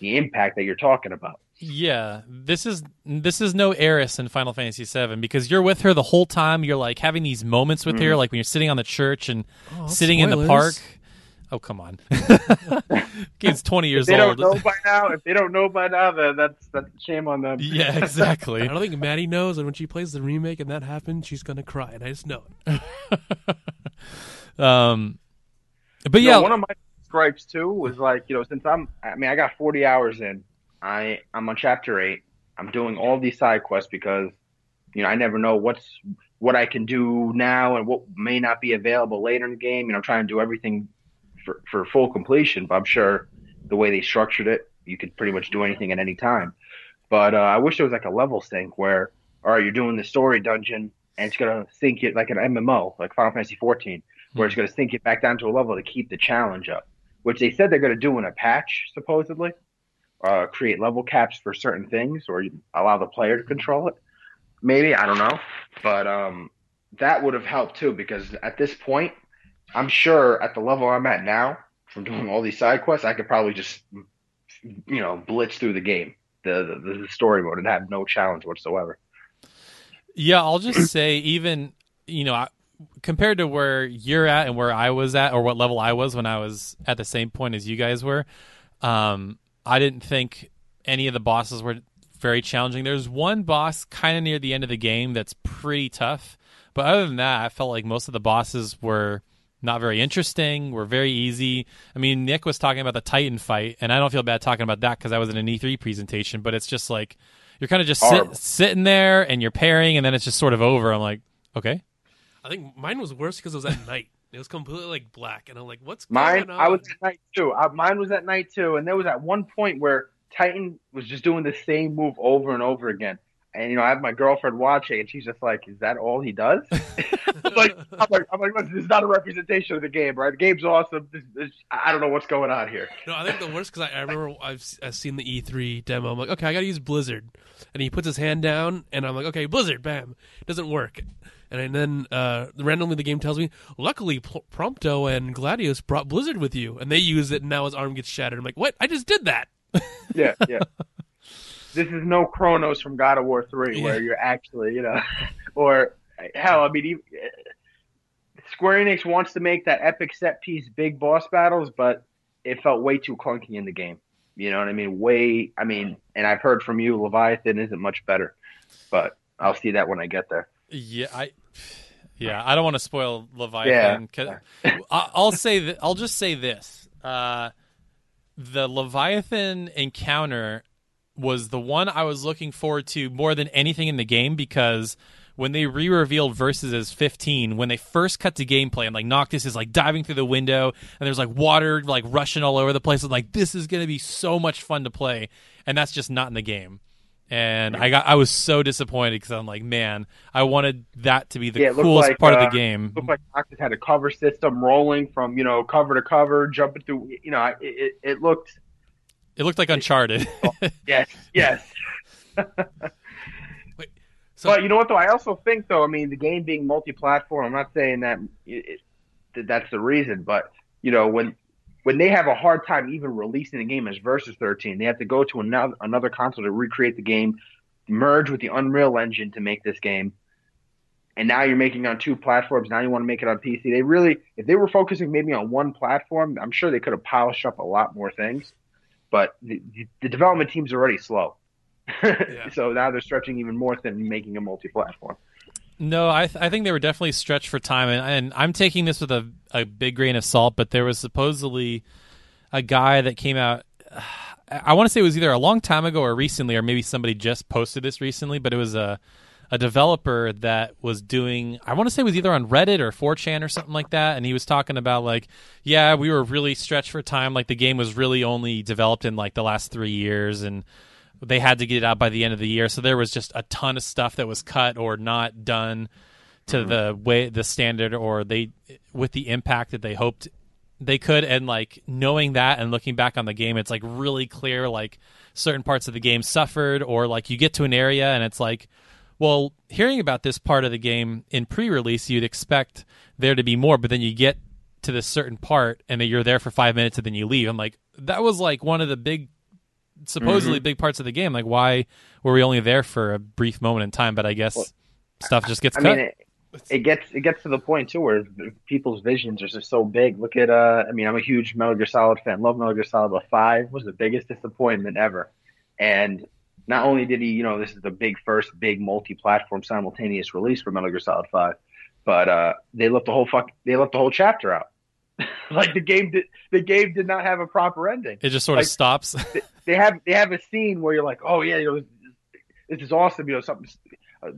the impact that you're talking about. Yeah, this is this is no Aeris in Final Fantasy VII because you're with her the whole time. You're like having these moments with mm-hmm. her, like when you're sitting on the church and Oh, sitting in the park. Oh come on, game's twenty years If they old. don't know by now, if they don't know by now, then that's that's shame on them. yeah, exactly. I don't think Maddie knows, and when she plays the remake and that happens, she's gonna cry, and I just know it. um, but You yeah, know, one of my gripes too was like, you know, since I'm, I mean, I got 40 hours in. I I'm on chapter eight. I'm doing all these side quests because, you know, I never know what's what I can do now and what may not be available later in the game. You know, I'm trying to do everything for for full completion. But I'm sure the way they structured it, you could pretty much do anything at any time. But uh, I wish there was like a level sync where, all right, you're doing the story dungeon and it's gonna sync it like an MMO, like Final Fantasy 14, where it's gonna sync it back down to a level to keep the challenge up, which they said they're gonna do in a patch supposedly. Uh, create level caps for certain things, or allow the player to control it. Maybe I don't know, but um, that would have helped too because at this point, I'm sure at the level I'm at now, from doing all these side quests, I could probably just, you know, blitz through the game, the the, the story mode, and have no challenge whatsoever. Yeah, I'll just say, even you know, compared to where you're at and where I was at, or what level I was when I was at the same point as you guys were, um, I didn't think any of the bosses were very challenging. There's one boss kind of near the end of the game that's pretty tough, but other than that, I felt like most of the bosses were not very interesting. We're very easy. I mean, Nick was talking about the Titan fight, and I don't feel bad talking about that because I was in an E3 presentation. But it's just like you're kind of just sit, sitting there and you're pairing, and then it's just sort of over. I'm like, okay, I think mine was worse because it was at night. It was completely like black, and I'm like, "What's Mine, going on?" I was at night too. I, mine was at night too, and there was at one point where Titan was just doing the same move over and over again. And you know, I have my girlfriend watching, and she's just like, "Is that all he does?" I'm like, I'm like, I'm like, listen, this is not a representation of the game, right? The game's awesome. This, this, I don't know what's going on here. No, I think the worst because I, I remember I've, I've seen the E3 demo. I'm like, okay, I got to use Blizzard, and he puts his hand down, and I'm like, okay, Blizzard, bam, doesn't work. And then uh, randomly the game tells me, luckily Prompto and Gladius brought Blizzard with you, and they use it, and now his arm gets shattered. I'm like, what? I just did that. Yeah, yeah. this is no Cronos from God of War Three, Yeah. where you're actually, you know, or hell, I mean, even, Square Enix wants to make that epic set piece big boss battles, but it felt way too clunky in the game. You know what I mean? Way, I mean, and I've heard from you, Leviathan isn't much better, but I'll see that when I get there. yeah, I. Yeah, I don't want to spoil Leviathan. I- I'll say that. I'll just say this: uh, the Leviathan encounter was the one I was looking forward to more than anything in the game because when they re-revealed versus as 15 when they first cut to gameplay and like Noctis is like diving through the window and there's like water like rushing all over the place and like this is going to be so much fun to play and that's just not in the game and I got I was so disappointed because I'm like man I wanted that to be the Yeah, coolest like, part uh, of the game It looked like Noctis had a cover system rolling from you know cover to cover, jumping through. You know, it, it, it looked it looked like Uncharted oh, yes, yes. Wait, so but you know what though? I also think though. I mean, the game being multi-platform. I'm not saying that, it, it, that that's the reason, but you know when when they have a hard time even releasing the game as Versus 13, they have to go to another another console to recreate the game, merge with the Unreal Engine to make this game. And now you're making on two platforms. Now you want to make it on PC. They really, if they were focusing maybe on one platform, I'm sure they could have polished up a lot more things. But the, the development team's are already slow. so now they're stretching even more than making a multi-platform. No, I th- I think they were definitely stretched for time, and, and I'm taking this with a, a big grain of salt. But there was supposedly a guy that came out. I want to say it was either a long time ago or recently, or maybe somebody just posted this recently. But it was a a developer that was doing. I want to say was either on Reddit or 4chan or something like that, and he was talking about like, yeah, we were really stretched for time. Like the game was really only developed in like the last three years, and they had to get it out by the end of the year. So there was just a ton of stuff that was cut or not done to hmm. the way the standard or they with the impact that they hoped they could and like knowing that and looking back on the game it's like really clear like certain parts of the game suffered or like you get to an area and it's like well hearing about this part of the game in pre-release you'd expect there to be more but then you get to this certain part and then you're there for 5 minutes and then you leave I'm like that was like one of the big supposedly Mm-hmm. big parts of the game. Like, why were we only there for a brief moment in time? But I guess Well, stuff just gets I cut. mean, it, it gets it gets to the point too where people's visions are just so big. Look at uh, I mean, I'm a huge Metal Gear Solid fan. Love Metal Gear Solid, but Five was the biggest disappointment ever. And not only did he, you know, this is the big first big multi-platform simultaneous release for Metal Gear Solid Five, but uh, they left the whole fuck, they left the whole chapter out. like the game did, the game did not have a proper ending. it just sort like- of stops. They have they have a scene where you're like, oh yeah, you know, this is awesome. You know, something. Uh,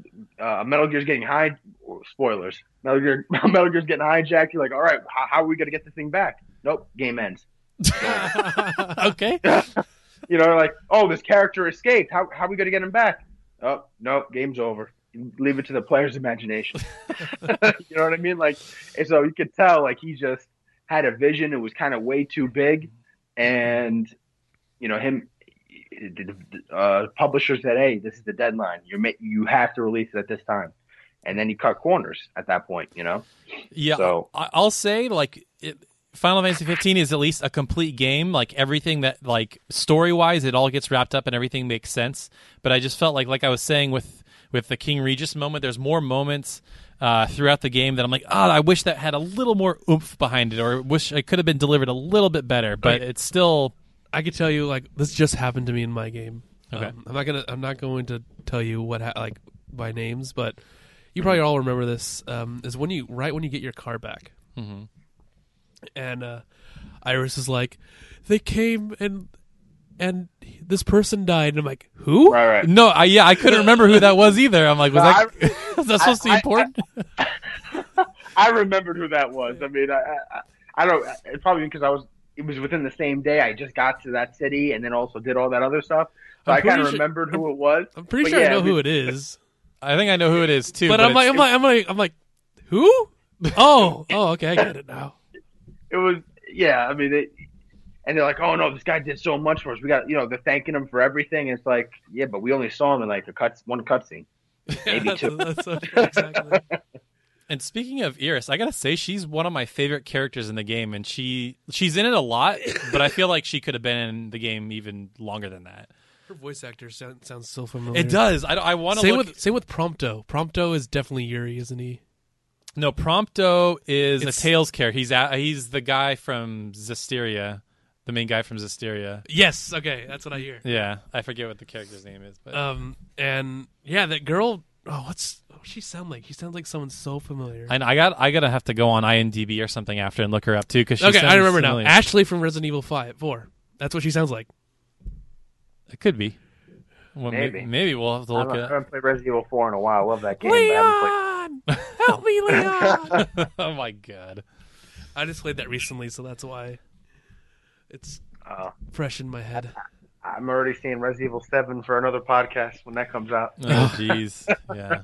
uh, Metal Gear's getting high. Spoilers. Metal Gear. Metal Gear's getting hijacked. You're like, all right, how, how are we gonna get this thing back? Nope. Game ends. okay. You know, like, oh, this character escaped. How how are we gonna get him back? Oh, no, Game's over. Leave it to the player's imagination. you know what I mean? Like, and so you could tell, like, he just had a vision. It was kind of way too big, and you know him. Uh, publisher said, "Hey, this is the deadline. You ma- you have to release it at this time," and then he cut corners at that point. You know, Yeah, So- I'll say like it, Final Fantasy 15 is at least a complete game. Like everything that like story wise, it all gets wrapped up and everything makes sense. But I just felt like like I was saying with with the King Regis moment, there's more moments uh, throughout the game that I'm like, oh, I wish that had a little more oomph behind it, or wish it could have been delivered a little bit better. But Right. it's still I could tell you like this just happened to me in my game. Okay. Um, I'm not gonna I'm not going to tell you what ha- like by names, but you probably all remember this. Um, is when you right when you get your car back, Mhm. And uh, Iris is like, they came and and this person died, and I'm like, who? right, right. no, I yeah, I couldn't remember who that was either. I'm like, was No, that was that supposed to be I- I- important? I remembered who that was. I mean, I I, I don't. It's probably because I was. It was within the same day. I just got to that city and then also did all that other stuff. So I'm I kind of sure- remembered who it was. I'm pretty sure yeah, I know who it is, I think I know who it is too. but, I'm like it's- I'm like I'm like I'm like who? Oh oh okay I get it now. It was yeah. I mean, they, and they're like, "Oh no, this guy did so much for us. We got you know they're thanking him for everything." And it's like, yeah, but we only saw him in like a cut one cutscene. Maybe two. that's so exactly. And speaking of Iris, I gotta say she's one of my favorite characters in the game, and she she's in it a lot, but I feel like she could have been in the game even longer than that. Her voice actor sound, sounds so familiar. It does. I, I want to say look. with same with Prompto. Prompto is definitely Yuri, isn't he? No, Prompto is It's- a Tales character. He's a, he's the guy from Zestiria, the main guy from Zestiria. Yes. Okay, that's what I hear. Yeah, I forget what the character's name is, but Um, and yeah, that girl. Oh, what's what she sound like? She sounds like someone so familiar. And I got I gotta have to go on IMDb or something after and look her up too because okay, I remember now. Ashley from Resident Evil Five, Four. That's what she sounds like. It could be. Well, maybe. Maybe. maybe we'll have to look haven't, I at. haven't played Resident Evil 4 in a while. I love that game. but I Leon, help me, Leon. oh my god. I just played that recently, so that's why it's uh, fresh in my head. I'm already seeing Resident Evil 7 for another podcast when that comes out. Oh jeez. yeah.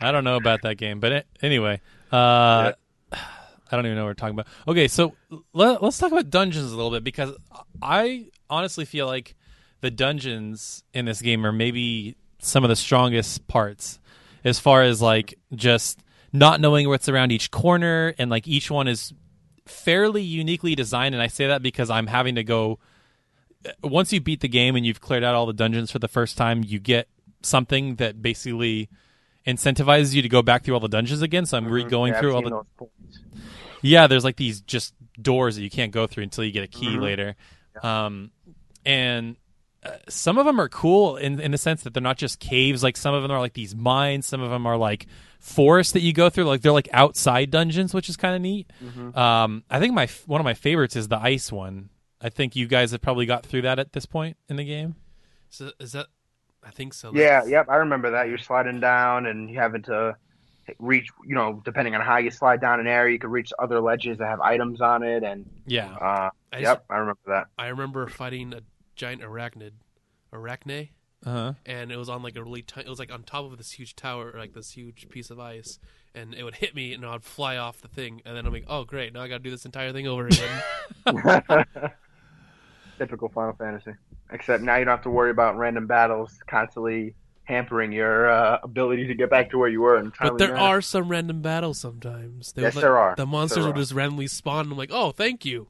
I don't know about that game, but it, anyway, uh, I don't even know what we're talking about. Okay, so let, let's talk about dungeons a little bit because I honestly feel like the dungeons in this game are maybe some of the strongest parts as far as like just not knowing what's around each corner and like each one is fairly uniquely designed and I say that because I'm having to go once you beat the game and you've cleared out all the dungeons for the first time, you get something that basically incentivizes you to go back through all the dungeons again. So I'm re-going Yeah, through all the yeah. There's like these just doors that you can't go through until you get a key Mhm. later, um, and uh, some of them are cool in in the sense that they're not just caves. Like some of them are like these mines. Some of them are like forests that you go through. Like they're like outside dungeons, which is kind of neat. Mhm. Um, I think my one of my favorites is the ice one. I think you guys have probably got through that at this point in the game. So is that? I think so. Yeah, That's- yep, I remember that. You're sliding down and you having to reach, you know, depending on how you slide down an area, you could reach other ledges that have items on it. And, Yeah. uh, I just- yep, I remember that. I remember fighting a giant arachnid, arachne, Uh huh. and it was on like a really tiny. It was like on top of this huge tower, like this huge piece of ice, and it would hit me, and I'd fly off the thing, and then I'm like, oh great, now I got to do this entire thing over again. Typical Final Fantasy. Except now you don't have to worry about random battles constantly hampering your uh, ability to get back to where you were in timely but there manner. are some random battles sometimes. They Yes, would, like- there are. The monsters There would are. just randomly spawn. And I'm like, oh, thank you.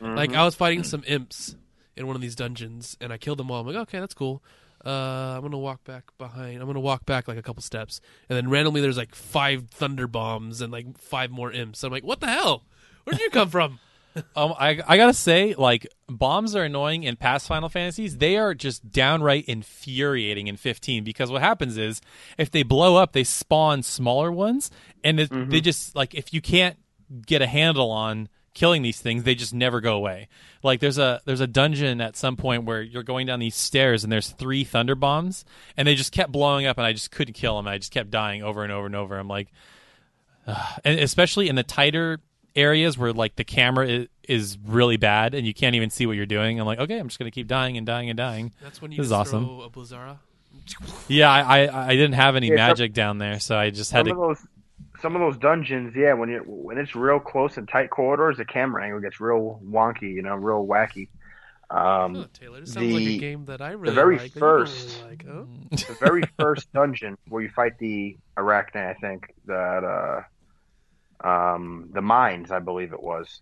Mhm. Like I was fighting some imps in one of these dungeons, and I killed them all. I'm like, okay, that's cool. Uh, I'm gonna walk back behind. I'm gonna walk back like a couple steps, and then randomly there's like five thunder bombs and like five more imps. I'm like, what the hell? Where'd you come from? Um, I I gotta say, like bombs are annoying in past Final Fantasies. They are just downright infuriating in 15 because what happens is if they blow up, they spawn smaller ones, and it, they just like if you can't get a handle on killing these things, they just never go away. Like there's a there's a dungeon at some point where you're going down these stairs and there's three thunder bombs, and they just kept blowing up, and I just couldn't kill them. I just kept dying over and over and over. I'm like, and especially in the tighter areas where like the camera is, is really bad and you can't even see what you're doing. I'm like, okay, I'm just gonna keep dying and dying and dying. That's when you This is awesome. throw a Blizzara. Yeah, I I, I didn't have any Yeah, some- magic down there, so I just had Some of to. those, some of those dungeons, yeah, when you when it's real close and tight corridors, the camera angle gets real wonky, you know, real wacky. Um, Huh, Taylor, this sounds like a the- game that I really very like. that you don't really first- like, huh? the very first dungeon where you fight the arachne, I think that uh, um, the mines, I believe it was.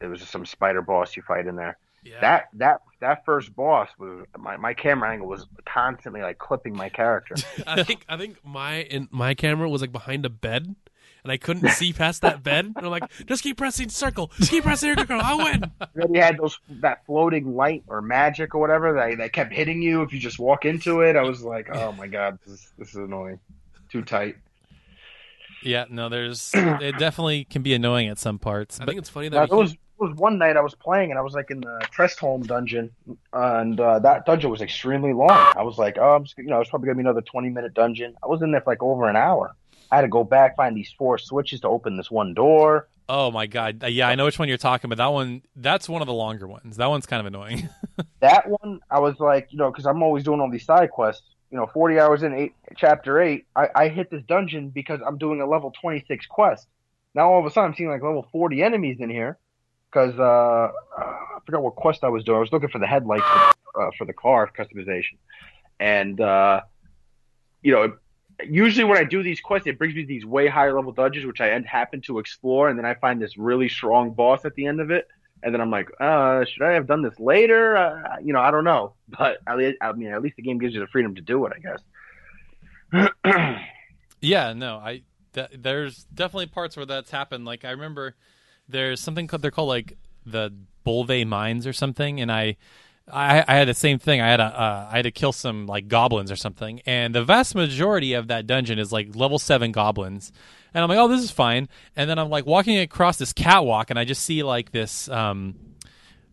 It was just some spider boss you fight in there. Yeah. That that that first boss was my, my camera angle was constantly like clipping my character. I think I think my in my camera was like behind a bed, and I couldn't see past that bed. And I'm like, just keep pressing circle, Just keep pressing circle, I'll win. then you had those that floating light or magic or whatever that that kept hitting you if you just walk into it. I was like, oh my god, this is, this is annoying. Too tight. Yeah, no, there's it definitely can be annoying at some parts, I but think it's funny Now, that there we was there was one night I was playing and I was like in the Crestholm dungeon, and uh, that dungeon was extremely long. I was like, oh, I'm just, you know, it's probably gonna be another 20 minute dungeon. I was in there for like over an hour. I had to go back find these four switches to open this one door. oh my god, Uh, yeah, I know which one you're talking about. That one, that's one of the longer ones. That one's kind of annoying. That one, I was like, you know, because I'm always doing all these side quests. You know, 40 hours in eight, chapter eight, I, I hit this dungeon because I'm doing a level 26 quest. Now all of a sudden, I'm seeing like level 40 enemies in here because uh, I forgot what quest I was doing. I was looking for the headlights for, uh, for the car customization, and uh, you know, usually when I do these quests, it brings me these way higher level dungeons, which I end, happen to explore, and then I find this really strong boss at the end of it. And then I'm like, uh, should I have done this later? Uh, you know, I don't know. But least, I mean, at least the game gives you the freedom to do it, I guess. Yeah, no, I th- there's definitely parts where that's happened. Like I remember there's something called they're called like the Balouve mines or something, and I. I, I had the same thing. I had a uh, I had to kill some like goblins or something, and the vast majority of that dungeon is like level seven goblins, and I'm like, oh, this is fine. And then I'm like walking across this catwalk, and I just see like this. Um,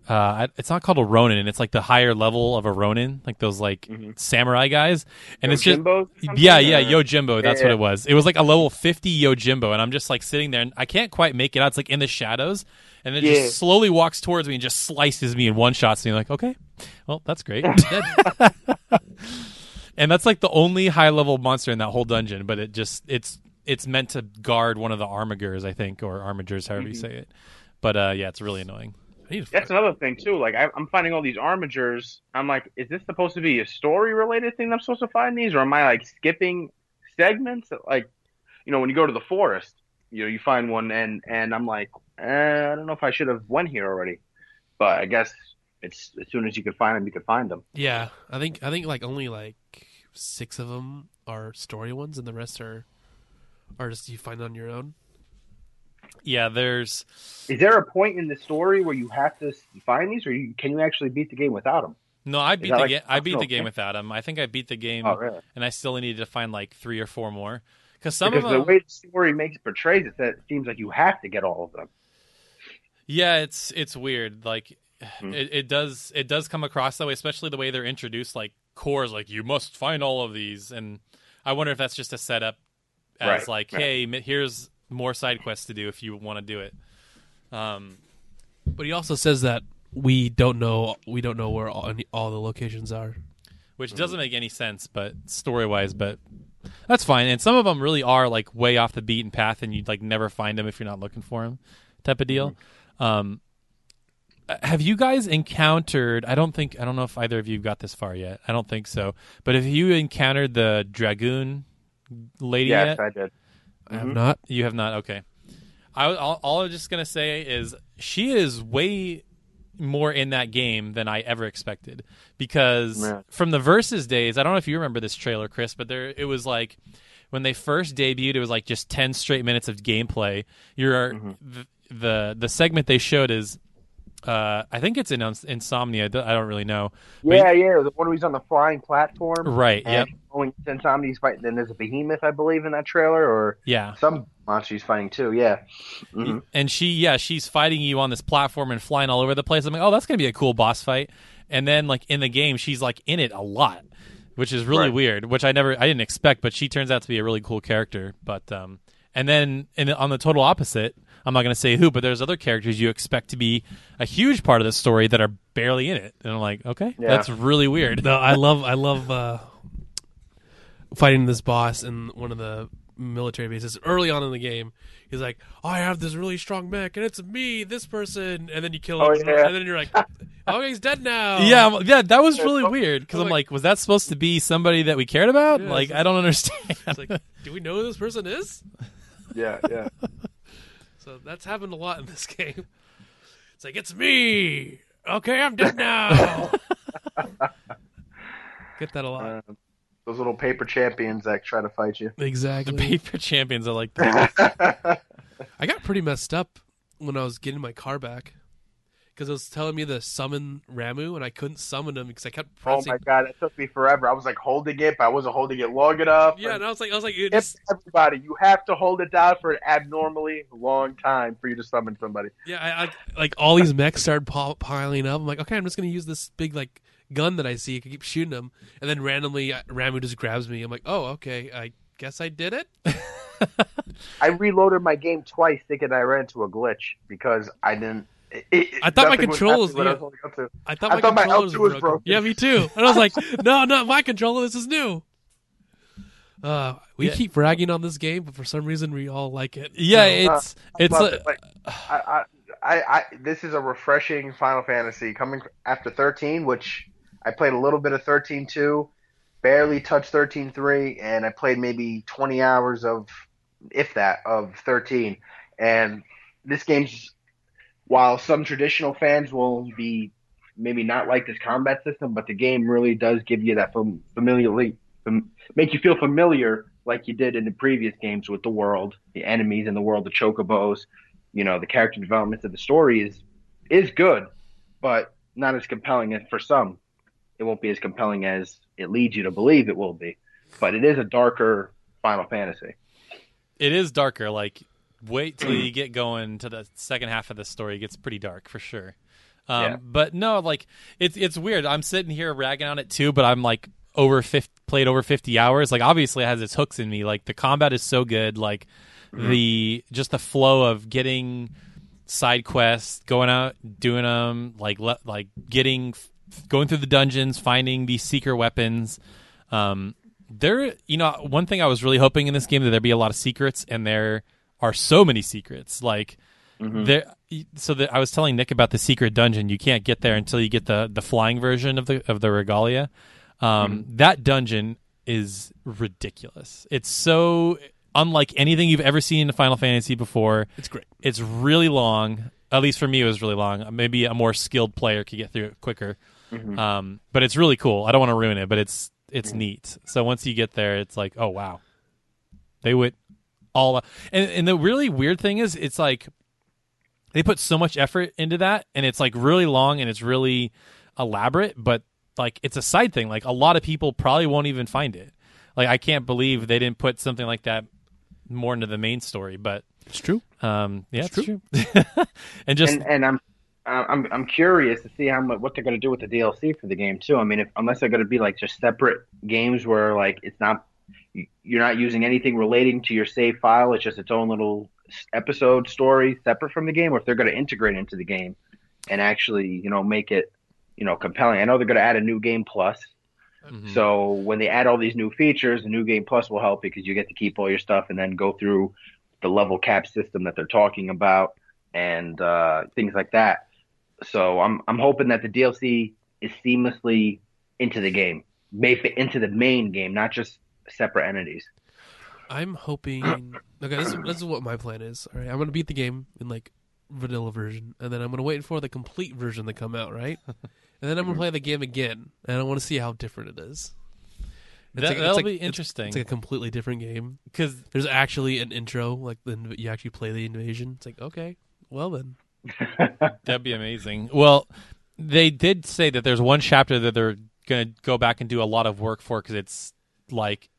uh, it's not called a Ronin, and it's like the higher level of a Ronin, like those like samurai guys, and it's just Yojimbo yeah, yeah, Yojimbo. That's Yeah. what it was. It was like a level fifty Yojimbo, and I'm just like sitting there, and I can't quite make it out. It's like in the shadows, and it Yeah. just slowly walks towards me and just slices me in one shot. So you're like, okay, well, that's great. and that's like the only high level monster in that whole dungeon, but it just it's it's meant to guard one of the armigers, I think, or armigers, however you say it. But uh, yeah, it's really annoying. I need to That's another thing too. Like I, I'm finding all these armigers. I'm like, is this supposed to be a story related thing? I'm supposed to find these, or am I like skipping segments? Like, you know, when you go to the forest, you know, you find one, and and I'm like, eh, I don't know if I should have went here already, but I guess it's as soon as you can find them, you can find them. Yeah, I think I think like only like six of them are story ones, and the rest are are just you find on your own. Yeah, there's Is there a point in the story where you have to find these, or you, can you actually beat the game without them? no. I beat the like game. I beat the game without them. I think I beat the game, Oh, really? and I still needed to find like three or four more. Because some because of the them, way the story makes portrays it, that it seems like you have to get all of them. Yeah, it's it's weird. Like Hmm. it, it does it does come across that way, especially the way they're introduced. Like cores, like you must find all of these, and I wonder if that's just a setup as Right, like, right. hey, here's more side quests to do if you want to do it. Um, But he also says that we don't know we don't know where all, all the locations are. which doesn't make any sense, but story wise, but that's fine. And some of them really are like way off the beaten path, and you'd like never find them if you're not looking for them, type of deal. Um, uh, have you guys encountered? I don't think I don't know if either of you got this far yet. I don't think so. But have you encountered the dragoon lady Yes, yet? I did. I have Mhm. not. You have not. Okay. I all, all I'm just gonna say is she is way more in that game than I ever expected because Yeah. from the versus days, I don't know if you remember this trailer, Chris, but there it was like when they first debuted, it was like just ten straight minutes of gameplay. You're Mm-hmm. the, the the segment they showed is. Uh, I think it's in Insomnia. I don't really know. Yeah, yeah, the one where he's on the flying platform. Right. Yep. Going to Insomnia, he's fighting. Then there's a behemoth, I believe, in that trailer, or Yeah. some monster he's fighting too. Yeah. hmm and she yeah she's fighting you on this platform and flying all over the place i'm like oh that's gonna be a cool boss fight and then like in the game she's like in it a lot which is really Right. weird which i never i didn't expect but she turns out to be a really cool character but um and then in, on the total opposite i'm not gonna say who but there's other characters you expect to be a huge part of the story that are barely in it and i'm like okay Yeah. that's really weird No, I love I love uh, fighting this boss in one of the military bases early on in the game. He's like, "I have this really strong mech, and it's me, this person," and then you kill him, Oh, yeah. and then you're like, "Oh, he's dead now." yeah, I'm- yeah, that was really weird because I'm I'm like- like, was that supposed to be somebody that we cared about? Yeah, like, it's- I don't understand. It's like, do we know who this person is? Yeah, yeah. So that's happened a lot in this game. It's like it's me. Okay, I'm dead now. Get that a lot. Uh, those little paper champions that try to fight you. exactly. The paper champions are like that. I got pretty messed up when I was getting my car back because it was telling me to summon Ramuh, and I couldn't summon him because I kept pressing. oh my god, it took me forever. I was like holding it, but I wasn't holding it long enough. Yeah, and I was like, I was like, it just, everybody, you have to hold it down for an abnormally long time for you to summon somebody. yeah, I, I like all these mechs started piling up. I'm like, okay, I'm just gonna use this big like gun that I see. I can keep shooting them, and then randomly uh, Ramuh just grabs me. I'm like, oh, okay, I guess I did it. I reloaded my game twice thinking I ran into a glitch because I didn't. It, I thought my controls- I yeah. was up to- I thought I my thought my controller L2 was broken. broken. Yeah, me too. And I was like, no, not my controller. This is new. Uh, we Yeah. keep bragging on this game, but for some reason we all like it. yeah, So- it's I it's a, it. Like, I, I, I, I, this is a refreshing Final Fantasy coming after 13, which I played a little bit of 13.2, barely touched 13.3, and I played maybe 20 hours of, if that, of 13. And this game's, while some traditional fans will be maybe not like this combat system, but the game really does give you that fam- familiarly, fam- make you feel familiar like you did in the previous games with the world, the enemies in the world, the chocobos. You know, the character development of the story is is good, but not as compelling as for some. It won't be as compelling as it leads you to believe it will be. But it is a darker Final Fantasy. it is darker. Like, wait till you get going to the second half of the story. It gets pretty dark for sure. Um, Yeah. But no, like it's it's weird. I'm sitting here ragging on it too, but I'm like over 50, played over 50 hours. Like obviously it has its hooks in me. Like the combat is so good. Like the just the flow of getting side quests, going out, doing them, like le- like getting going through the dungeons, finding these secret weapons. Um, there, you know, one thing I was really hoping in this game that there'd be a lot of secrets, and there are so many secrets. Like there, so that I was telling Nick about the secret dungeon. You can't get there until you get the the flying version of the of the regalia. Um, That dungeon is ridiculous. It's so unlike anything you've ever seen in Final Fantasy before. It's great. It's really long. At least for me, it was really long. Maybe a more skilled player could get through it quicker. Um, but it's really cool. I don't want to ruin it, but it's it's neat. So once you get there, it's like, oh wow, they went all. And and the really weird thing is, it's like they put so much effort into that, and it's like really long and it's really elaborate, but like it's a side thing. Like a lot of people probably won't even find it. Like I can't believe they didn't put something like that more into the main story, but It's true. um, yeah, it's, It's true. and just and and I'm I'm I'm curious to see how much what they're going to do with the DLC for the game too. I mean, if unless they're going to be like just separate games where like it's not you're not using anything relating to your save file, it's just its own little episode story separate from the game, or if they're going to integrate into the game and actually you know make it you know compelling. I know they're going to add a new game plus. Mhm. So when they add all these new features, the new game plus will help because you get to keep all your stuff and then go through the level cap system that they're talking about and uh, things like that. So I'm I'm hoping that the DLC is seamlessly into the game, may fit into the main game, not just separate entities. I'm hoping. Okay, this is, this is what my plan is. All right, I'm gonna beat the game in like vanilla version, and then I'm gonna wait for the complete version to come out, right? and then I'm gonna mhm. play the game again, and I want to see how different it is. It's that, like, that'll like- be it's- interesting It's like a completely different game. because There's actually an intro, like then you actually play the invasion. It's like okay, well then. That'd be amazing. Well, they did say that there's one chapter that they're going to go back and do a lot of work for because it's like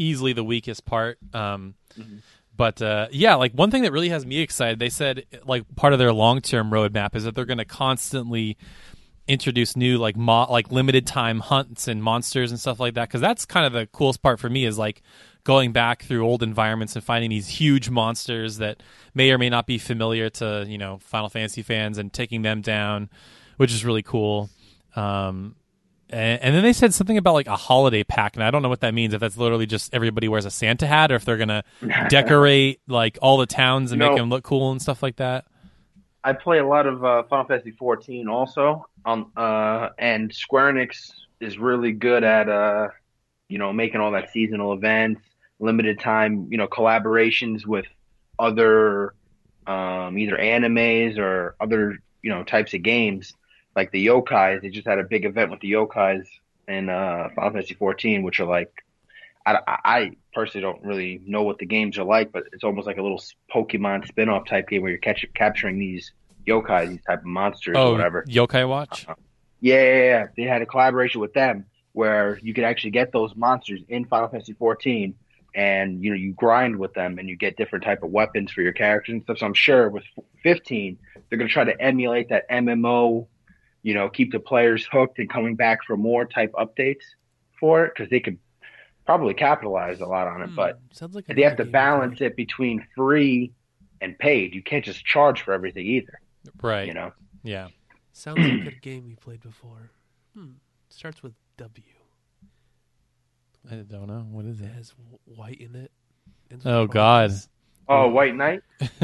easily the weakest part. Um, But uh, yeah, like one thing that really has me excited, they said like part of their long term roadmap is that they're going to constantly introduce new like mo- like limited time hunts and monsters and stuff like that because that's kind of the coolest part for me is like going back through old environments and finding these huge monsters that may or may not be familiar to you know Final Fantasy fans and taking them down, which is really cool. Um, and, and then they said something about like a holiday pack, and I don't know what that means. If that's literally just everybody wears a Santa hat, or if they're gonna decorate like all the towns and No. make them look cool and stuff like that. I play a lot of uh, Final Fantasy 14 also, um, uh, and Square Enix is really good at, uh, you know, making all that seasonal events, limited time, you know, collaborations with other, um, either animes or other, you know, types of games, like the Yokais. They just had a big event with the Yokais in uh, Final Fantasy 14, which are like, I, I personally don't really know what the games are like, but it's almost like a little Pokemon spin-off type game where you're catch, capturing these yokai, these type of monsters or Oh, whatever. Yokai Watch. Yeah, yeah, yeah. They had a collaboration with them where you could actually get those monsters in Final Fantasy 14, and you know you grind with them, and you get different type of weapons for your characters and stuff. So I'm sure with 15, they're gonna try to emulate that MMO, you know, keep the players hooked and coming back for more type updates for it because they could probably capitalize a lot on it. But Hmm, sounds like a they have to game balance it between free and paid. You can't just charge for everything either. Right. You know. Yeah. Sounds like a good game we played before. Hmm. Starts with W. I don't know. What is It it? has white in it. Ends Oh, God. Chronicles. Oh, White Knight.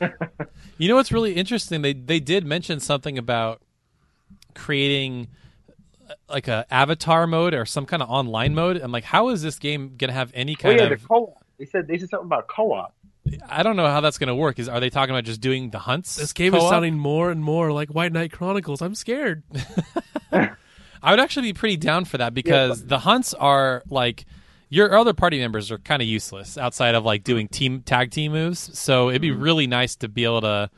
You know what's really interesting? They they did mention something about creating like a avatar mode or some kind of online mode. I'm like, how is this game gonna have any Oh kind yeah, the of? co-op. They said they said something about co-op. I don't know how that's gonna work. Is are they talking about just doing the hunts? This game is co-op? sounding more and more like White Knight Chronicles. I'm scared. I would actually be pretty down for that because the hunts are like your other party members are kind of useless outside of like doing team tag team moves. So it'd be Mm-hmm. really nice to be able to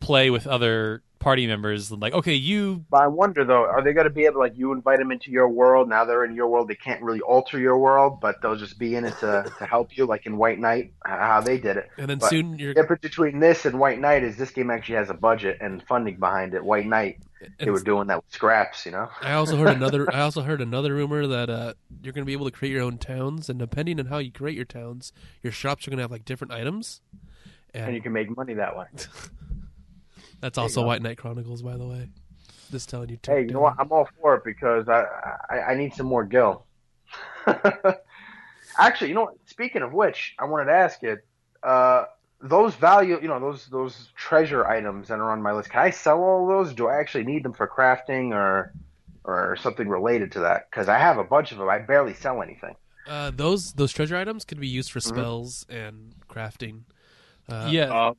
play with other party members. Like, okay, you But I wonder though, are they going to be able like you invite them into your world? Now they're in your world. They can't really alter your world, but they'll just be in it to, to help you, like in White Knight, how they did it. And then But soon you're The difference between this and White Knight is this game actually has a budget and funding behind it. White Knight, they were doing that with scraps, you know. I also heard another. I also heard another rumor that uh, you're going to be able to create your own towns, and depending on how you create your towns, your shops are going to have like different items. And, And you can make money that way. that's also. White Knight Chronicles, by the way. Just telling you. Hey, you know what? I'm all for it because I I, I need some more Gil. Actually, you know what? Speaking of which, I wanted to ask you, uh, those value, you know, those those treasure items that are on my list. Can I sell all those? Do I actually need them for crafting or or something related to that? Because I have a bunch of them. I barely sell anything. Uh, those those treasure items could be used for Mm-hmm. spells and crafting. Uh, yeah. Uh,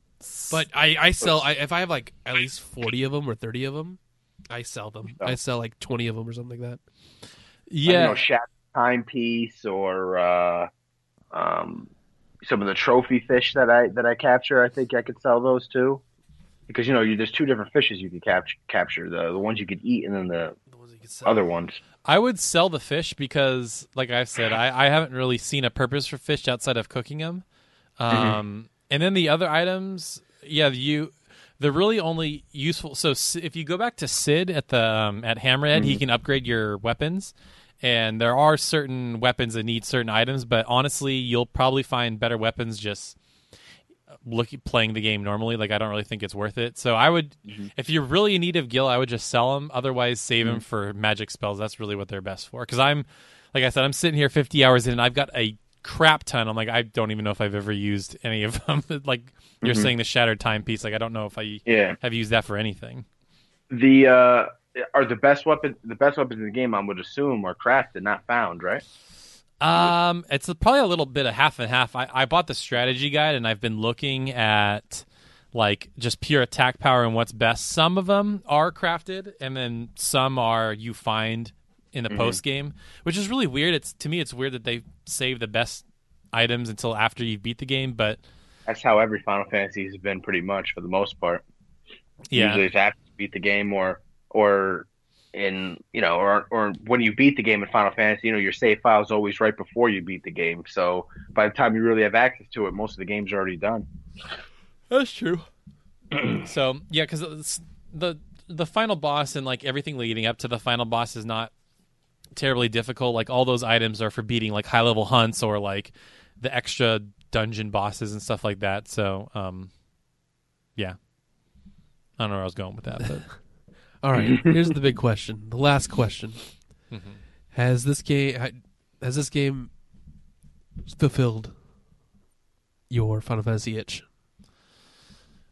but I I sell. I, if I have like at least forty of them or thirty of them, I sell them. Oh. I sell like twenty of them or something like that. yeah. you know, Shat timepiece or uh, um, some of the trophy fish that I that I capture. I think I could sell those too, because you know you, there's two different fishes you can capture. Capture the the ones you could eat, and then the The ones you could sell. other ones. I would sell the fish because, like I've said, I, I haven't really seen a purpose for fish outside of cooking them. Um, And then the other items, yeah, you they're really only useful. So if you go back to Cid at the um, at Hammerhead, he can upgrade your weapons. And there are certain weapons that need certain items, but honestly, you'll probably find better weapons just looking playing the game normally. Like I don't really think it's worth it. So I would, mm-hmm. if you're really in need of Gil, I would just sell them. Otherwise, save them mm-hmm. for magic spells. That's really what they're best for. Because I'm, like I said, I'm sitting here 50 hours in, and I've got a crap ton. I'm like, I don't even know if I've ever used any of them. like you're mm-hmm. saying, the shattered timepiece. Like I don't know if I Yeah, have used that for anything. the uh, are the best weapons the best weapons in the game. I would assume are crafted, not found, right? Um, it's probably a little bit of half and half. I, I bought the strategy guide and I've been looking at like just pure attack power and what's best. Some of them are crafted, and then some are you find in the post game, which is really weird. It's to me, it's weird that they save the best items until after you beat the game. But That's how every Final Fantasy has been, pretty much for the most part. yeah, Usually, it's after you beat the game, or or in you know, or or when you beat the game in Final Fantasy, you know, your save file is always right before you beat the game. So by the time you really have access to it, most of the game's already done. That's true. so yeah, because the the final boss and like everything leading up to the final boss is not terribly difficult. Like all those items are for beating like high level hunts or like the extra dungeon bosses and stuff like that. So um, yeah, I don't know where I was going with that, but All right, here's the big question. The last question: mm-hmm. Has this game has this game fulfilled your Final Fantasy itch?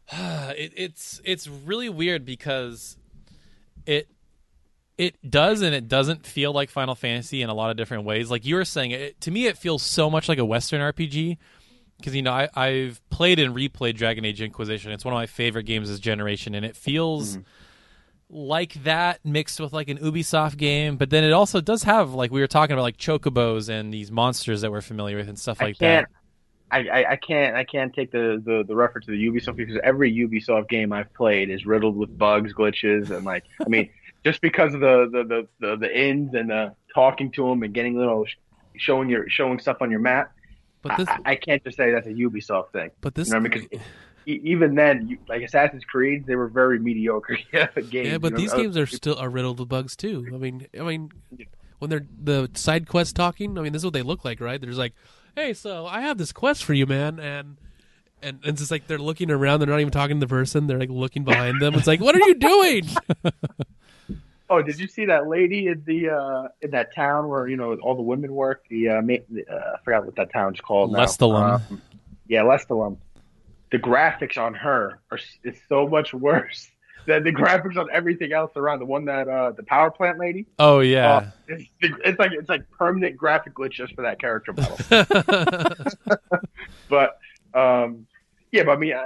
it, it's it's really weird because it it does and it doesn't feel like Final Fantasy in a lot of different ways. Like you were saying, it, to me, it feels so much like a Western RPG. Because you know, I, I've played and replayed Dragon Age Inquisition. It's one of my favorite games of this generation, and it feels mm. Like that mixed with like an Ubisoft game. But then it also does have like we were talking about like chocobos and these monsters that we're familiar with and stuff like that. I, I, I can't I can't take the, the, the reference to the Ubisoft because every Ubisoft game I've played is riddled with bugs, glitches, and like I mean just because of the the, the, the, the ins and the talking to them and getting little showing your showing stuff on your map. But this, I, I can't just say that's a Ubisoft thing. but this, You know, I mean? Even then, you, like Assassin's Creed, they were very mediocre games. yeah, but you know? these games are still are riddled with bugs too. I mean, I mean, when they're the side quests talking, I mean, this is what they look like, right? There's like, hey, so I have this quest for you, man, and. And it's just like they're looking around. They're not even talking to the person. They're like looking behind them. It's like, what are you doing? Oh, did you see that lady in the uh, in that town where you know all the women work? The uh, ma- uh, I forgot what that town's called. Lestalum. Um, yeah, Lestalum. The graphics on her are is so much worse than the graphics on everything else around. The one that uh, the power plant lady. Oh yeah. Uh, it's, it's like it's like permanent graphic glitch just for that character model. but um, yeah, but I mean, uh,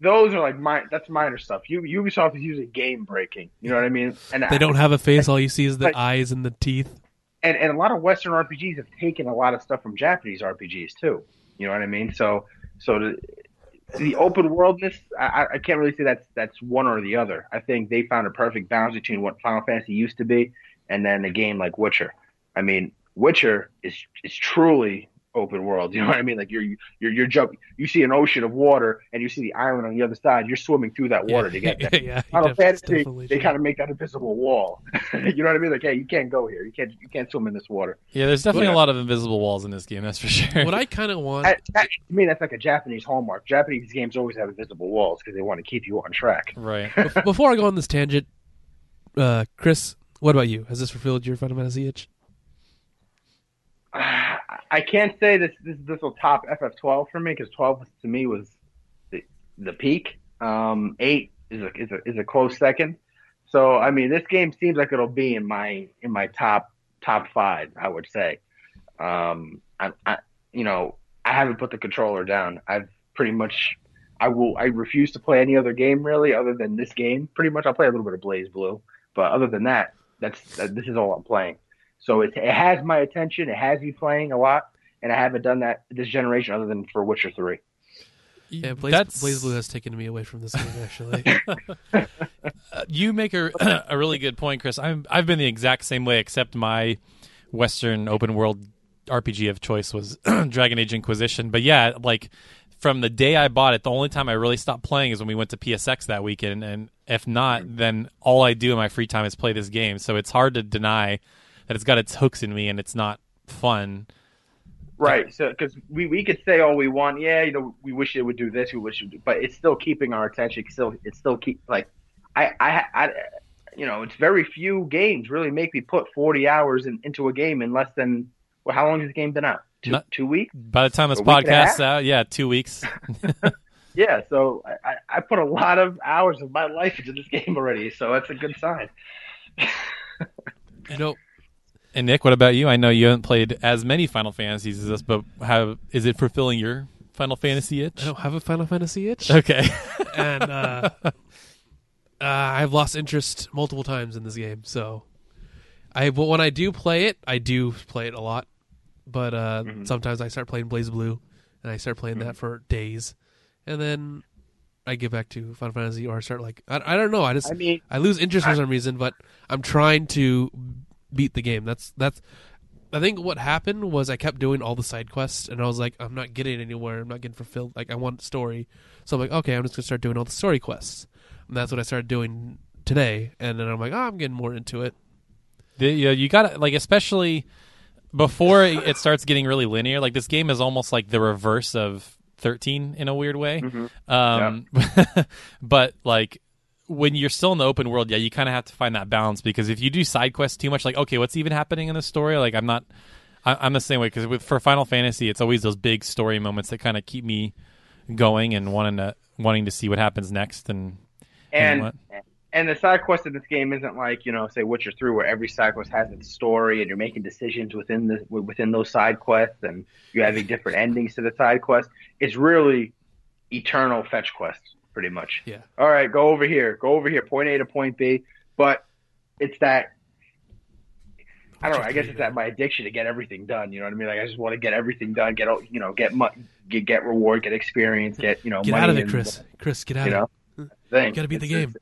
those are like my that's minor stuff. U, Ubisoft is usually game breaking. You know what I mean? And they don't have a face. All you see is the Like- eyes and the teeth. and and a lot of Western RPGs have taken a lot of stuff from Japanese RPGs too. You know what I mean? So so the open worldness, I- I can't really say that's that's one or the other. I think they found a perfect balance between what Final Fantasy used to be and then a game like Witcher. I mean, Witcher is is truly open world. You know what I mean? Like you're you're you're jumping. You see an ocean of water and you see the island on the other side. You're swimming through that water to get there. yeah, Final def- it's Fantasy, they kind of make that invisible wall. you know what I mean? Like, hey, you can't go here. You can't. You can't swim in this water. Yeah, there's definitely Yeah. a lot of invisible walls in this game. That's for sure. What I kind of want. I, that, to me, that's like a Japanese hallmark. Japanese games always have invisible walls because they want to keep you on track. right. Before I go on this tangent, uh, Chris, what about you? Has this fulfilled your Final Fantasy itch? I can't say this this this will top FF12 for me because 12 to me was the, the peak. Um, eight is a is a is a close second. So I mean, this game seems like it'll be in my in my top top five. I would say. Um, I, I you know I haven't put the controller down. I've pretty much I will I refuse to play any other game really other than this game. Pretty much I'll play a little bit of BlazBlue, but other than that, that's that, this is all I'm playing. So it, it has my attention. It has me playing a lot, and I haven't done that this generation other than for Witcher Three. Yeah, Blaze, That's BlazBlue has taken me away from this game. Actually, Uh, you make a, a really good point, Chris. I'm I've been the exact same way, except my Western open world RPG of choice was Dragon Age Inquisition. But yeah, like from the day I bought it, the only time I really stopped playing is when we went to PSX that weekend. And if not, then all I do in my free time is play this game. So it's hard to deny that it's got its hooks in me and it's not fun. Right. So because we, we could say all we want, yeah, you know, we wish it would do this, we wish it would do, but it's still keeping our attention. It's still it's still keep like I I, I you know, it's very few games really make me put forty hours in, into a game in less than well, how long has the game been out? Two, Not- two weeks. By the time this A week and a podcast's out, uh, yeah, two weeks. Yeah, so I, I- I put a lot of hours of my life into this game already, so that's a good sign. you know, And Nick, what about you? I know you haven't played as many Final Fantasies as us, but how is it fulfilling your Final Fantasy itch? I don't have a Final Fantasy itch, Okay. and uh, uh, I've lost interest multiple times in this game. So, I but when I do play it, I do play it a lot. But uh, Mhm. sometimes I start playing BlazBlue, and I start playing that for days, and then I get back to Final Fantasy, or I start like I, I don't know. I just I mean, I lose interest for some reason, but I'm trying to beat the game. That's that's. I think what happened was I kept doing all the side quests, and I was like, I'm not getting anywhere. I'm not getting fulfilled. Like I want story, so I'm like, okay, I'm just gonna start doing all the story quests, and that's what I started doing today. And then I'm like, oh, I'm getting more into it. The, you, you got to like, especially before it it starts getting really linear. Like this game is almost like the reverse of 13 in a weird way. Mhm. Um, but like when you're still in the open world, yeah, you kind of have to find that balance because if you do side quests too much, like okay, what's even happening in the story? Like I'm not, I, I'm the same way because for Final Fantasy, it's always those big story moments that kind of keep me going and wanting to wanting to see what happens next and and what? and the side quest in this game isn't like you know say Witcher three where every side quest has its story and you're making decisions within the within those side quests and you're having different endings to the side quest. It's really eternal fetch quests, pretty much. Yeah. All right, go over here, go over here, point A to point B. But it's that I don't know. I guess it's that my addiction to get everything done. You know what I mean? Like I just want to get everything done. Get you know, get mo- get, get reward, get experience, get you know, Get money out of it, and- Chris. Chris, get out You of know, it. thing. You gotta beat the game.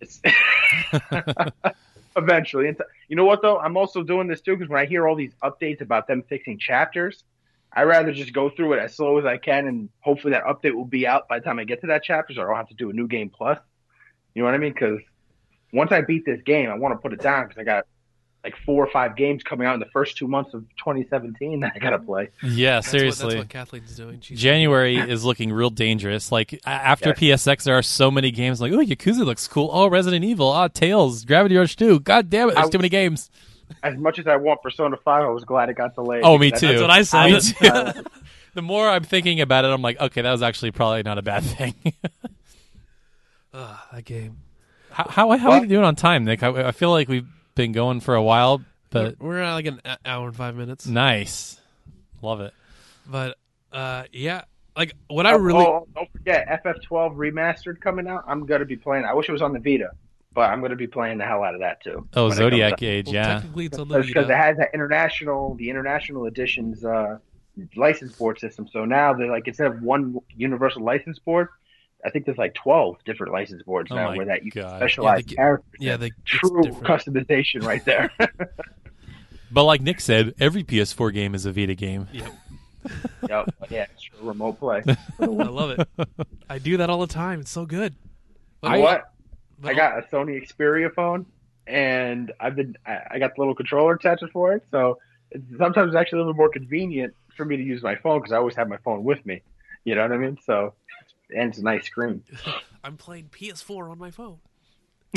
It's, it's eventually. You know what though? I'm also doing this too because when I hear all these updates about them fixing chapters, I rather just go through it as slow as I can, and hopefully that update will be out by the time I get to that chapter, so I don't have to do a new game plus. You know what I mean? Because once I beat this game, I want to put it down because I got like four or five games coming out in the first two months of 2017 that I gotta play. yeah, That's what- seriously. that's what Kathleen's doing. She's January is looking real dangerous. Like a- after PSX, there are so many games. Like, oh, Yakuza looks cool. Oh, Resident Evil. Ah, oh, Tales, Gravity Rush 2. God damn it, there's I- too many games. As much as I want Persona 5, I was glad it got delayed. Oh, me too. That's what I said. Me too. the more I'm thinking about it, I'm like, okay, that was actually probably not a bad thing. Ugh, that game. how how, how are we doing on time, Nick? I, I feel like we've been going for a while, but we're, we're at like an hour and five minutes. nice, love it. But uh, yeah, like what I Oh, really oh, don't forget FF12 remastered coming out. I'm gonna be playing. I wish it was on the Vita, but I'm gonna be playing the hell out of that too. Oh, when it comes Zodiac out. Age, well, yeah. technically it's on the because it has that international, the international editions uh, license board system. So now they're like instead of one universal license board, I think there's like 12 different license boards Oh now my where that you God. can specialize Yeah, they- characters. Yeah, in. they true customization right there. But like Nick said, every PS4 game is a Vita game. Yep. yep. Yeah, it's true. Remote play. I love it. I do that all the time. It's so good. But, You know what? But- I got a Sony Xperia phone, and I've been I, I got the little controller attached for it. So it's, sometimes it's actually a little more convenient for me to use my phone because I always have my phone with me. You know what I mean? So and it's a nice screen. I'm playing PS4 on my phone.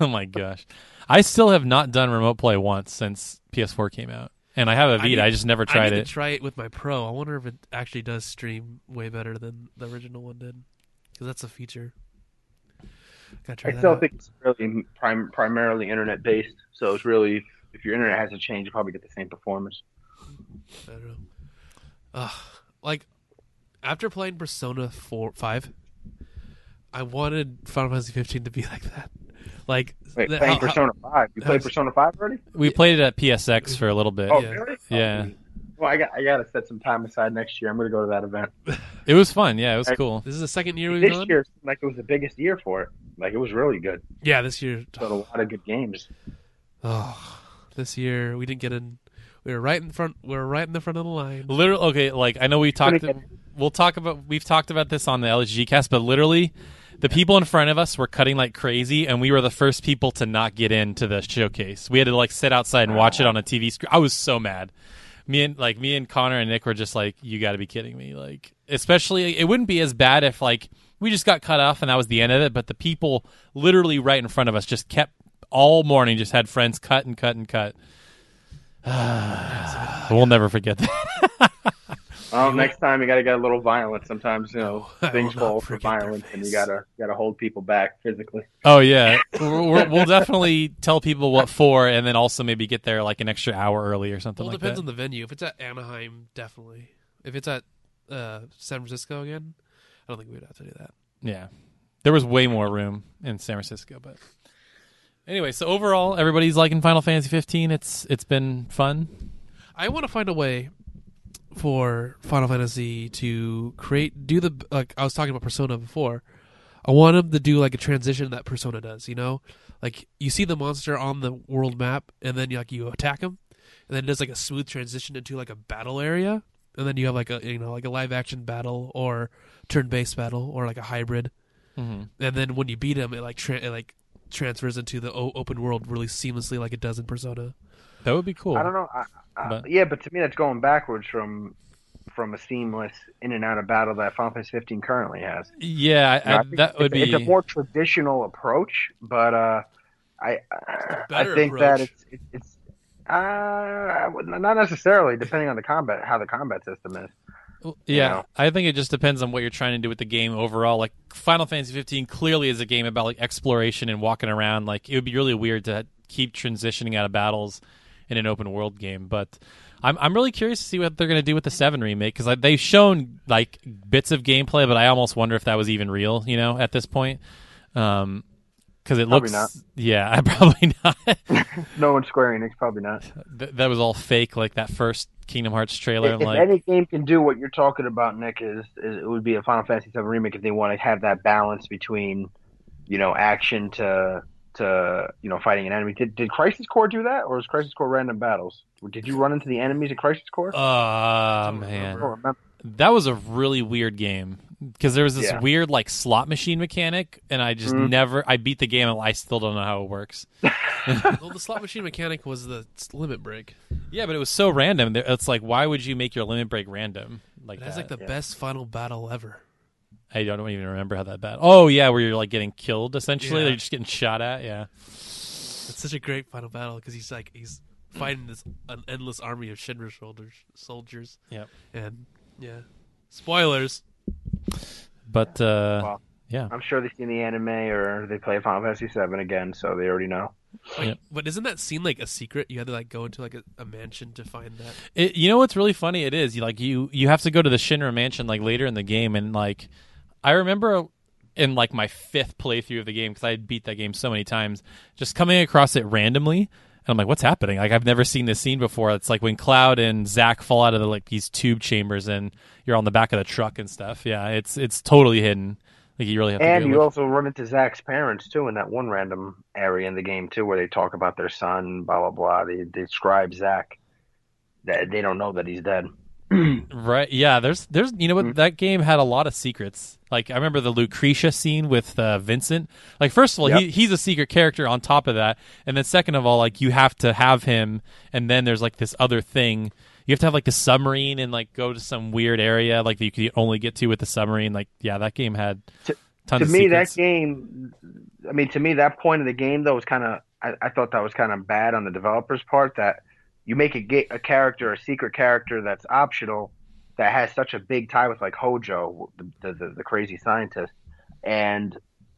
oh my gosh. I still have not done remote play once since PS4 came out. And I have a Vita, need- I, just never I tried need it. to try it with my Pro. I wonder if it actually does stream way better than the original one did, because that's a feature. Gotta try I that still out. think it's really prim- primarily internet based. So it's really if your internet hasn't changed, you probably get the same performance. I don't know. Ugh, like after playing Persona four five, I wanted Final Fantasy 15 to be like that. Like Wait, the- playing how- how- Persona Five. You played Persona Five already? We played it at PSX for a little bit. Oh, Yeah. really? Yeah. Oh, Well, I got I got to set some time aside next year. I'm going to go to that event. It was fun. Yeah, it was I- cool. This is the second year we've This gone. year, like it was the biggest year for it. Like it was really good. Yeah, this year. Got a lot of good games. Oh, this year we didn't get in. We were right in front. We were right in the front of the line. Literally, okay, like I know we talked. We'll talk about. We've talked about this on the LG cast, but literally, the people in front of us were cutting like crazy, and we were the first people to not get into the showcase. We had to like sit outside and watch it on a TV screen. I was so mad. Me and like me and Connor and Nick were just like, "You got to be kidding me!" Like, especially it wouldn't be as bad if like we just got cut off and that was the end of it. But the people literally right in front of us just kept all morning, just had friends cut and cut and cut. we'll never forget that. Well, next time you got to get a little violent. Sometimes you know I things not fall for violence, and you gotta gotta hold people back physically. Oh yeah, We're- we're- we'll definitely tell people what for, and then also maybe get there like an extra hour early or something Well, it like depends that. on the venue. If it's at Anaheim, definitely. If it's at uh, San Francisco again, I don't think we would have to do that. Yeah. There was way more room in San Francisco, but anyway, so overall everybody's liking Final Fantasy 15. It's it's been fun. I want to find a way for Final Fantasy to create do the like I was talking about Persona before. I want them to do like a transition that Persona does. You know, like you see the monster on the world map, and then you like you attack him, and then it does like a smooth transition into like a battle area, and then you have like a you know like a live action battle or turn based battle or like a hybrid, Mm-hmm. and then when you beat him, it like tra- it like transfers into the o- open world really seamlessly like it does in Persona. That would be cool. I don't know. I, I, But- yeah, but to me, that's going backwards from from a seamless in and out of battle that Final Fantasy 15 currently has. Yeah, I, You know, I, I think that it's, would be. It's a more traditional approach, but uh, I I think that it's it's. it's uh, not necessarily, depending on the combat, how the combat system is. Well, you yeah, know. I think it just depends on what you're trying to do with the game overall. Like Final Fantasy 15 clearly is a game about like exploration and walking around. Like it would be really weird to keep transitioning out of battles in an open world game. But I'm I'm really curious to see what they're going to do with the Seven remake because like, they've shown like bits of gameplay, but I almost wonder if that was even real. You know, at this point, um, because it Probably looks not. yeah, I probably not. No one Square Enix, probably not. Th- that was all fake. Like that first Kingdom Hearts trailer. If, I'm like, any game can do what you're talking about, Nick, is, is it would be a Final Fantasy VII remake if they want to have that balance between, you know, action to to you know fighting an enemy. Did did Crisis Core do that, or was Crisis Core random battles? Did you run into the enemies in Crisis Core? oh don't man. I remember. don't remember. That was a really weird game because there was this Yeah. weird like slot machine mechanic, and I just Mhm. never. I beat the game, and I still don't know how it works. well, the slot machine mechanic was the limit break. Yeah, but it was so random. There- It's like, why would you make your limit break random like It has that? like the yeah. best final battle ever. I don't even remember how that bad. Oh yeah, where you're like getting killed essentially. Yeah. They're just getting shot at. Yeah. It's such a great final battle because he's like he's fighting this an endless army of Shinra soldiers. Soldiers. Yep. And yeah, spoilers. But uh, Wow. yeah, I'm sure they've seen the anime or they play Final Fantasy VII again, so they already know. Wait, Yep. But isn't that scene like a secret? You had to like go into like a, a mansion to find that. It, you know what's really funny? It is you like you you have to go to the Shinra mansion like later in the game, and like I remember in like my fifth playthrough of the game because I had beat that game so many times, just coming across it randomly, and I'm like, what's happening? Like I've never seen this scene before. It's like when Cloud and Zack fall out of the like these tube chambers, and you're on the back of the truck and stuff. Yeah, it's it's totally hidden. Like you really have. And you look- also run into Zack's parents too in that one random area in the game too, where they talk about their son, blah blah blah. They, they describe Zack. That they don't know that he's dead. Right. Yeah. There's, there's, you know what? Mhm. That game had a lot of secrets. Like I remember the Lucrecia scene with uh, Vincent. Like first of all, he, he's a secret character. On top of that, and then second of all, like you have to have him, and then there's like this other thing. You have to have like the submarine and like go to some weird area like that you could only get to with the submarine. Like yeah, that game had To- tons to me, secrets. that game. I mean, to me, that point of the game though was kind of. I, I thought that was kind of bad on the developers' part that you make a ga- a character, a secret character that's optional, that has such a big tie with like Hojo, the the, the crazy scientist, and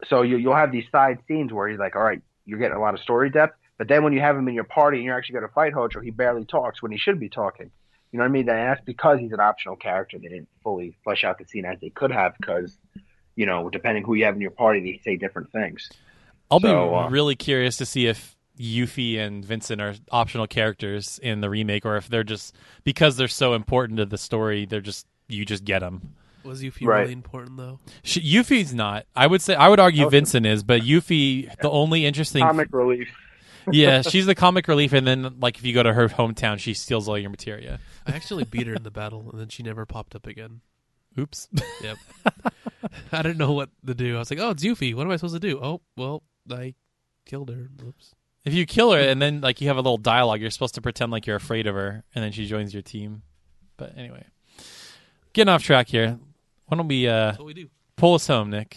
so you you'll have these side scenes where he's like, all right, you're getting a lot of story depth, but then when you have him in your party and you're actually going to fight Hojo, he barely talks when he should be talking. You know what I mean? And that's because he's an optional character. They didn't fully flesh out the scene as they could have because, you know, depending who you have in your party, they say different things. I'll be so, uh, really curious to see if Yuffie and Vincent are optional characters in the remake, or if they're just because they're so important to the story, they're just you just get them. Was Yuffie Right. really important though? Sh- Yuffie's not. I would say I would argue Okay. Vincent is, but Yuffie, the only interesting, Comic relief. yeah, she's the comic relief, and then like if you go to her hometown, she steals all your materia. I actually beat her in the battle, and then she never popped up again. Oops. Yep. I didn't know what to do. I was like, "Oh, it's Yuffie. What am I supposed to do?" Oh, well, I killed her. Oops. If you kill her, and then like you have a little dialogue, you're supposed to pretend like you're afraid of her, and then she joins your team. But anyway, getting off track here. Why don't we uh, That's what we do. pull us home, Nick?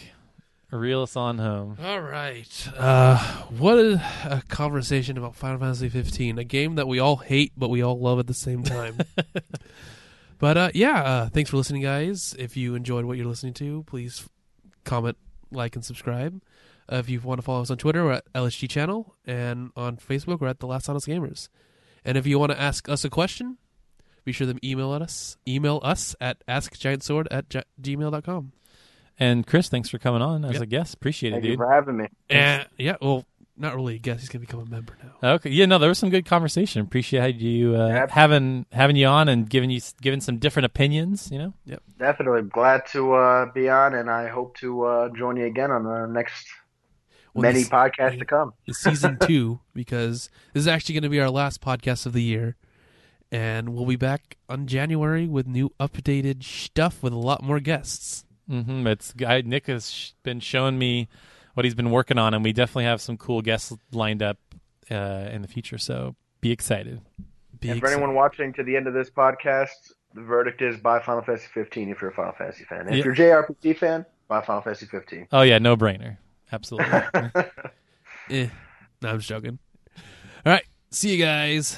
Reel us on home. All right. Uh, what a, a conversation about Final Fantasy 15, a game that we all hate but we all love at the same time. But uh, yeah, uh, thanks for listening, guys. If you enjoyed what you're listening to, please comment, like, and subscribe. Uh, if you want to follow us on Twitter, we're at LSG Channel, and on Facebook, we're at The Last Honest Gamers. And if you want to ask us a question, be sure to email us. Email us at askgiantsword at gi- gmail.com. And Chris, thanks for coming on as Yep. a guest. Appreciate it, Thank you dude. for having me. And yeah, well, not really a guest. He's going to become a member now. Okay, yeah, no, there was some good conversation. Appreciate you uh, Yep. having having you on and giving you giving some different opinions. You know, Yep. Definitely glad to uh, be on, and I hope to uh, join you again on the next Well, many this- podcasts to come. It's season two because this is actually going to be our last podcast of the year. And we'll be back on January with new updated stuff with a lot more guests. Mm-hmm. it's guy Nick has sh- been showing me what he's been working on, and we definitely have some cool guests lined up uh, in the future. So be excited. Be and for excited. anyone watching to the end of this podcast, the verdict is buy Final Fantasy 15 if you're a Final Fantasy fan. And Yeah. if you're a JRPG fan, buy Final Fantasy 15. Oh yeah, no brainer. Absolutely. Eh, no, I'm just joking. All right. See you guys.